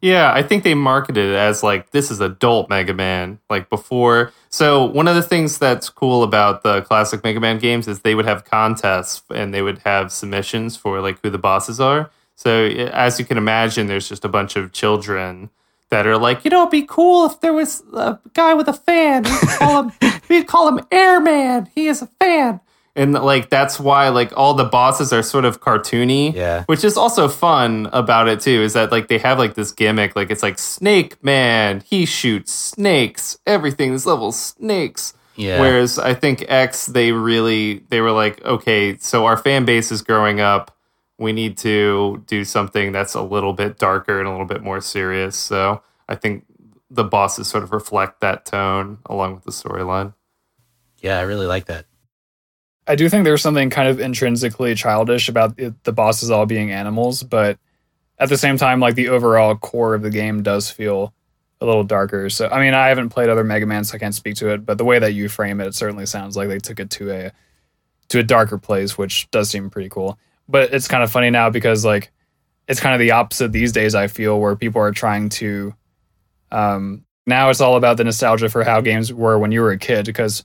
Yeah, I think they marketed it as like this is adult Mega Man like before. So one of the things that's cool about the classic Mega Man games is they would have contests and they would have submissions for like who the bosses are. So as you can imagine, there's just a bunch of children that are like, you know, it'd be cool if there was a guy with a fan. We'd call him, [LAUGHS] we'd call him Airman. He is a fan and like that's why like all the bosses are sort of cartoony Yeah. which is also fun about it too is that like they have like this gimmick like it's like snake man he shoots snakes everything this level snakes Yeah. whereas i think x they really they were like okay so our fan base is growing up we need to do something that's a little bit darker and a little bit more serious so i think the bosses sort of reflect that tone along with the storyline Yeah, I really like that. I do think there's something kind of intrinsically childish about it, the bosses all being animals, but at the same time, like the overall core of the game does feel a little darker. So, I mean, I haven't played other Mega Man, so I can't speak to it. But the way that you frame it, it certainly sounds like they took it to a to a darker place, which does seem pretty cool. But it's kind of funny now because like it's kind of the opposite these days. I feel where people are trying to. Um, now it's all about the nostalgia for how games were when you were a kid because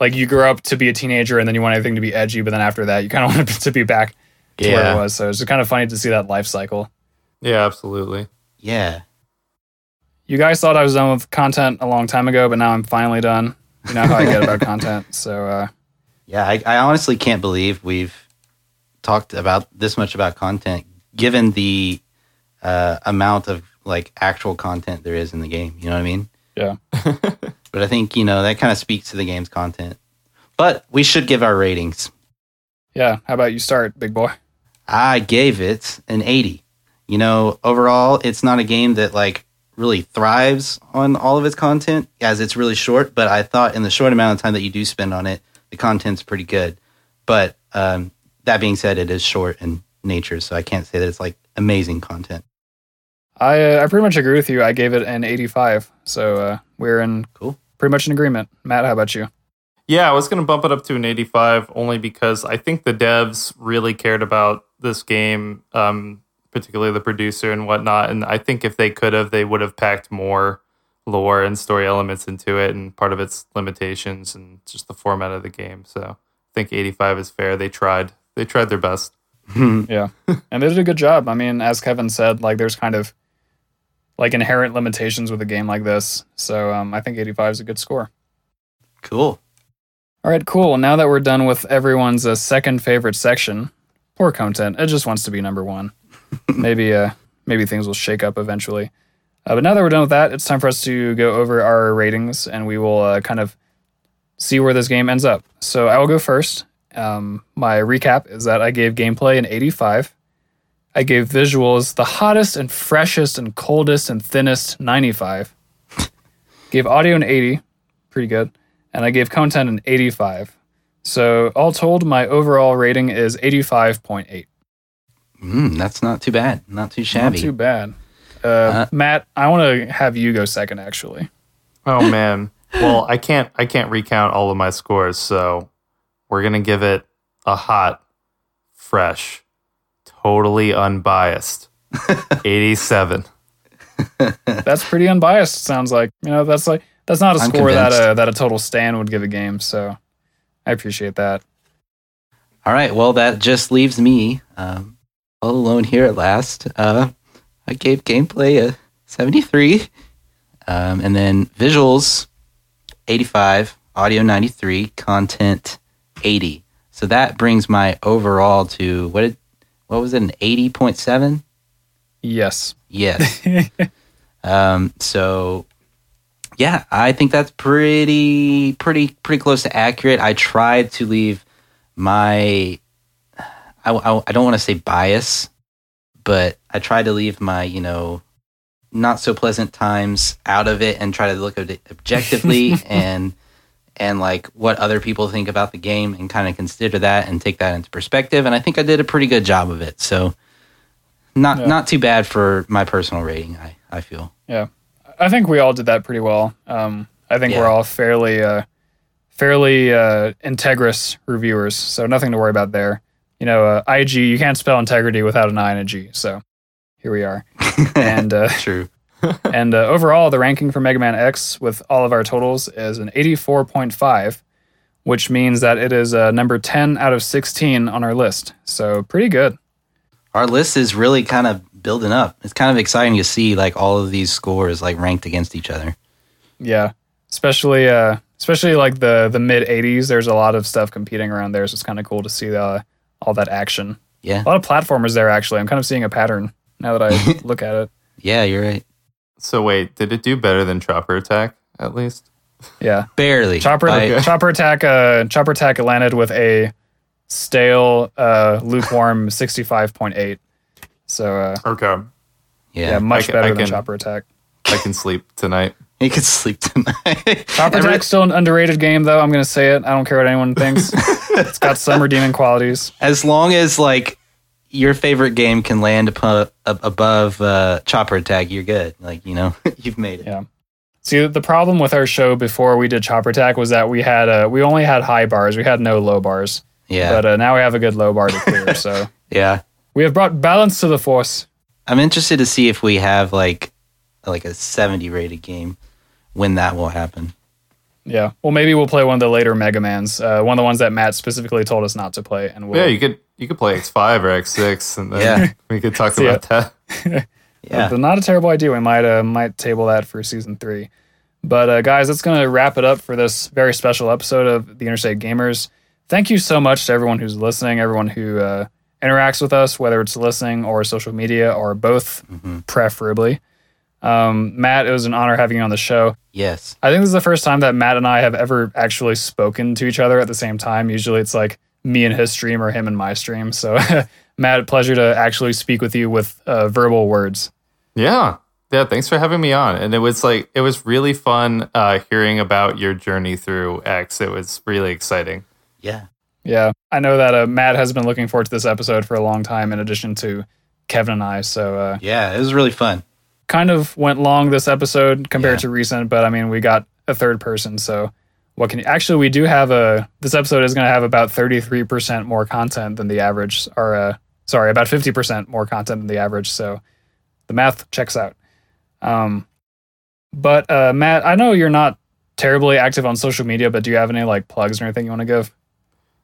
like you grew up to be a teenager and then you want everything to be edgy, but then after that you kind of [LAUGHS] want it to be back to where it Yeah. was. So it's kind of funny to see that life cycle. yeah absolutely Yeah. You guys thought I was done with content a long time ago, but now I'm finally done. You know how I get about [LAUGHS] content. So uh, Yeah, I, I honestly can't believe we've talked about this much about content, given the uh, amount of like actual content there is in the game. You know what I mean? yeah, [LAUGHS] But I think you know that kind of speaks to the game's content. But we should give our ratings. yeah. How about you start, big boy? I gave it an 80. You know, overall, it's not a game that like really thrives on all of its content as it's really short, but I thought in the short amount of time that you do spend on it, the content's pretty good. But um, that being said, it is short in nature, so I can't say that it's like amazing content. I uh, I pretty much agree with you. I gave it an 85. So uh, we're in Cool. pretty much in agreement. Matt, how about you? Yeah, I was going to bump it up to an 85 only because I think the devs really cared about this game, um, particularly the producer and whatnot. And I think if they could have, they would have packed more lore and story elements into it and part of its limitations and just the format of the game. So I think 85 is fair. They tried. They tried their best. [LAUGHS] Yeah. and they did a good job. I mean, as Kevin said, like there's kind of like inherent limitations with a game like this. So um, I think 85 is a good score. Cool. All right, cool. Now that we're done with everyone's uh, second favorite section, poor content. It just wants to be number one. [LAUGHS] maybe, uh, maybe things will shake up eventually. Uh, but now that we're done with that, it's time for us to go over our ratings, and we will uh, kind of see where this game ends up. So I will go first. Um, my recap is that I gave gameplay an 85. I gave visuals the hottest and freshest and coldest and thinnest 95. [LAUGHS] gave audio an 80, pretty good and I gave content an 85. So all told, my overall rating is 85.8. Mm, that's not too bad. Not too shabby. Not too bad. Uh, Uh, Matt, I want to have you go second. Actually, Oh man. well, I can't I can't recount all of my scores, so we're going to give it a hot, fresh, totally unbiased [LAUGHS] 87. that's pretty unbiased. Sounds like you know that's like that's not a I'm score that a, that a total stand would give a game. So I appreciate that. All right. Well, that just leaves me um, all alone here at last. Uh, I gave gameplay a 73, um, and then visuals 85, audio 93, content 80. So that brings my overall to what did what was it an 80.7? Yes. Yes. [LAUGHS] um, so yeah, I think that's pretty pretty pretty close to accurate. I tried to leave my I, I, I don't want to say bias, but I tried to leave my, you know, not so pleasant times out of it and try to look at it objectively [LAUGHS] and and like what other people think about the game and kind of consider that and take that into perspective and I think I did a pretty good job of it. So not Yeah. not too bad for my personal rating, I I feel. Yeah, I think we all did that pretty well. Um, I think Yeah. we're all fairly, uh, fairly uh, integrous reviewers, so nothing to worry about there. You know, uh, IG, you can't spell integrity without an I and a G, so here we are. [LAUGHS] and uh, True. [LAUGHS] and uh, overall, the ranking for Mega Man X with all of our totals is an 84.5, which means that it is uh, number 10 out of 16 on our list. So pretty good. Our list is really kind of building up. It's kind of exciting to see like all of these scores like ranked against each other. Yeah, especially uh, especially like the the mid '80s. There's a lot of stuff competing around there, so it's kind of cool to see uh, all that action. Yeah. A lot of platformers there. Actually, I'm kind of seeing a pattern now that I [LAUGHS] look at it. Yeah, you're right. So wait, did it do better than Chopper Attack at least? Yeah, Barely. chopper By- chopper attack. Uh, chopper attack landed with a stale, uh, lukewarm [LAUGHS] 65.8. So uh, Okay. yeah, yeah. much I better I than can- chopper attack. I can sleep tonight. [LAUGHS] He could sleep tonight. [LAUGHS] Chopper Every- attack's still an underrated game, though. I'm gonna say it. I don't care what anyone thinks. it's got some redeeming qualities. as long as like your favorite game can land upon, up above uh, Chopper Attack, you're good. Like you know, [LAUGHS] you've made it. Yeah. See, the problem with our show before we did Chopper Attack was that we had uh, we only had high bars. We had no low bars. Yeah, But uh, now we have a good low bar to clear. [LAUGHS] so yeah. we have brought balance to the force. I'm interested to see if we have like like a 70 rated game when that will happen. Yeah. Well, maybe we'll play one of the later Mega Mans. Uh, one of the ones that Matt specifically told us not to play, and we'll. Yeah, you could you could play X five or X six, and then Yeah. [LAUGHS] we could talk about that. [LAUGHS] Yeah. But not a terrible idea. We might uh, might table that for season three. But uh, guys, that's going to wrap it up for this very special episode of the Interstate Gamers. Thank you so much to everyone who's listening, everyone who uh, interacts with us, whether it's listening or social media or both, preferably. Um, Matt, it was an honor having you on the show. Yes. I think this is the first time that Matt and I have ever actually spoken to each other at the same time. Usually it's like me and his stream or him and my stream. So, [LAUGHS] Matt, pleasure to actually speak with you with uh, verbal words. Yeah. Yeah, thanks for having me on. And it was like it was really fun uh, hearing about your journey through X. It was really exciting. Yeah. Yeah, I know that uh, Matt has been looking forward to this episode for a long time, in addition to Kevin and I. So, uh, Yeah. It was really fun. Kind of went long this episode compared Yeah. to recent, but I mean, we got a third person, so what can you actually? We do have a. This episode is going to have about thirty three percent more content than the average, or uh, sorry, about fifty percent more content than the average. So the math checks out. Um, but uh, Matt, I know you're not terribly active on social media, but do you have any like plugs or anything you want to give?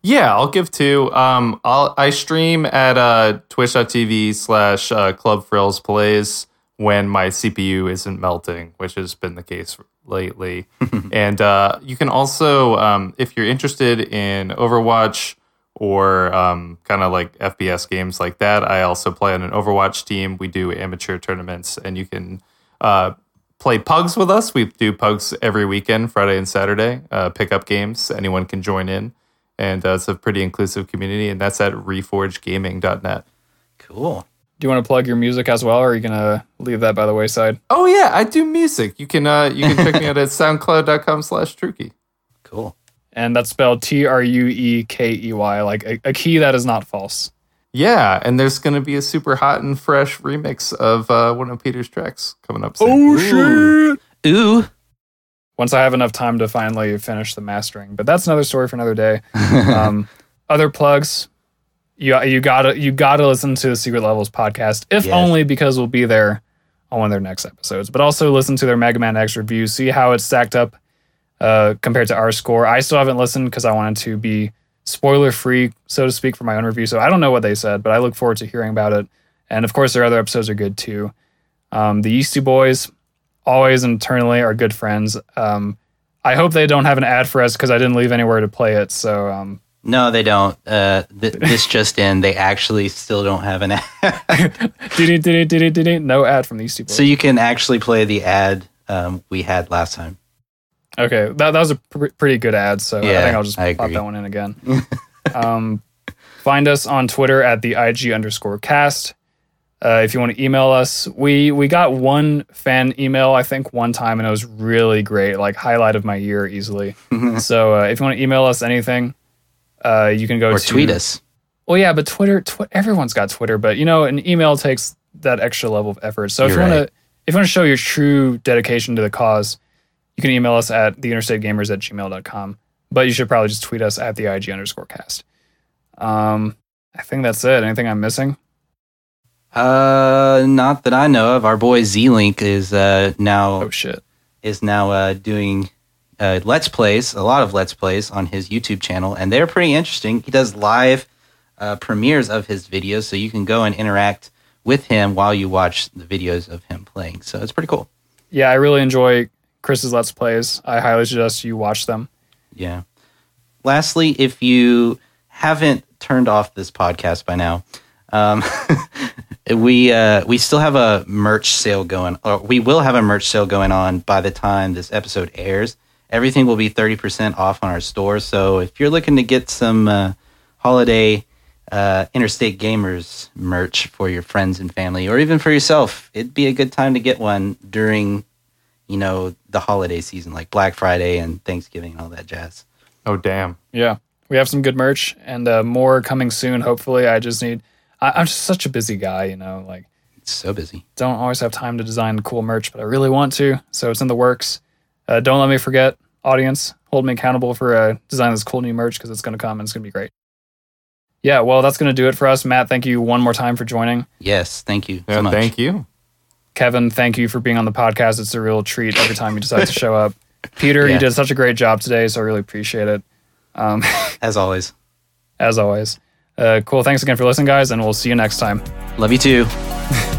Yeah, I'll give two. Um, I'll I stream at uh, twitch.tv slash uh, Clubfrills Plays when my CPU isn't melting, which has been the case lately. [LAUGHS] and uh, you can also, um, if you're interested in Overwatch or um, kind of like FPS games like that, I also play on an Overwatch team. We do amateur tournaments, and you can uh, play pugs with us. We do pugs every weekend, Friday and Saturday. Uh, pickup games. Anyone can join in and uh, it's a pretty inclusive community, and that's at reforgegaming.net. Cool. Do you want to plug your music as well, or are you gonna leave that by the wayside? Oh yeah, I do music. You can uh, you can check me out at [LAUGHS] soundcloud.com slash Truekey. Cool. And that's spelled T R U E K E Y, like a, a key that is not false. Yeah, and there's gonna be a super hot and fresh remix of uh, one of Peter's tracks coming up soon. Oh shit! Ooh. Once I have enough time to finally finish the mastering, but that's another story for another day. [LAUGHS] um, other plugs, you you gotta you gotta listen to the Secret Levels podcast, if Yes. only because we'll be there on one of their next episodes. But also listen to their Mega Man X review, see how it's stacked up uh, compared to our score. I still haven't listened because I wanted to be spoiler free, so to speak, for my own review. So I don't know what they said, but I look forward to hearing about it. And of course, their other episodes are good too. Um, the Yeasty Boys, always internally, are good friends. Um, I hope they don't have an ad for us because I didn't leave anywhere to play it. So um, No, they don't. Uh, th- this just in, they actually still don't have an ad. no ad from these Yeasty Boys. so you can actually play the ad um, we had last time. Okay, that, that was a pr- pretty good ad, so I think I'll just I pop that one in again. um, find us on Twitter at the IG underscore cast. Uh, if you want to email us, we we got one fan email I think one time and it was really great, like highlight of my year easily. so uh, if you want to email us anything, uh, you can go Or to tweet us. Well, yeah, but Twitter, tw- everyone's got Twitter, but you know, an email takes that extra level of effort. So if You're you want to, if you want to show your true dedication to the cause, you can email us at theinterstategamers at gmail.com. But you should probably just tweet us at the IG underscore cast. Um, I think that's it. Anything I'm missing? Uh, not that I know of. Our boy Z Link is uh, now Oh shit. is now uh, doing uh, let's plays, a lot of let's plays on his YouTube channel, and they're pretty interesting. He does live uh, premieres of his videos, so you can go and interact with him while you watch the videos of him playing. So it's pretty cool. Yeah, I really enjoy Chris's Let's Plays. I highly suggest you watch them. Yeah. Lastly, if you haven't turned off this podcast by now, um, [LAUGHS] we uh, we still have a merch sale going, or we will have a merch sale going on by the time this episode airs. Everything will be thirty percent off on our store. So if you're looking to get some uh, holiday uh, interstate gamers merch for your friends and family, or even for yourself, it'd be a good time to get one during, you know, the holiday season, like Black Friday and Thanksgiving and all that jazz. Oh damn! Yeah, we have some good merch and uh, more coming soon. Hopefully, I just need. I, I'm just such a busy guy, you know, like. So busy. don't always have time to design cool merch, but I really want to. So it's in the works. Uh, don't let me forget, audience. Hold me accountable for uh, designing this cool new merch because it's going to come and it's going to be great. Yeah, well, that's going to do it for us. Matt, thank you one more time for joining. Yes, thank you Yeah, so much. thank you. Kevin, thank you for being on the podcast. It's a real treat every time you decide to [LAUGHS] show up. Peter, Yeah. you did such a great job today, so I really appreciate it. Um, [LAUGHS] As always. as always. Uh, cool. Thanks again for listening, guys, and we'll see you next time. Love you too. [LAUGHS]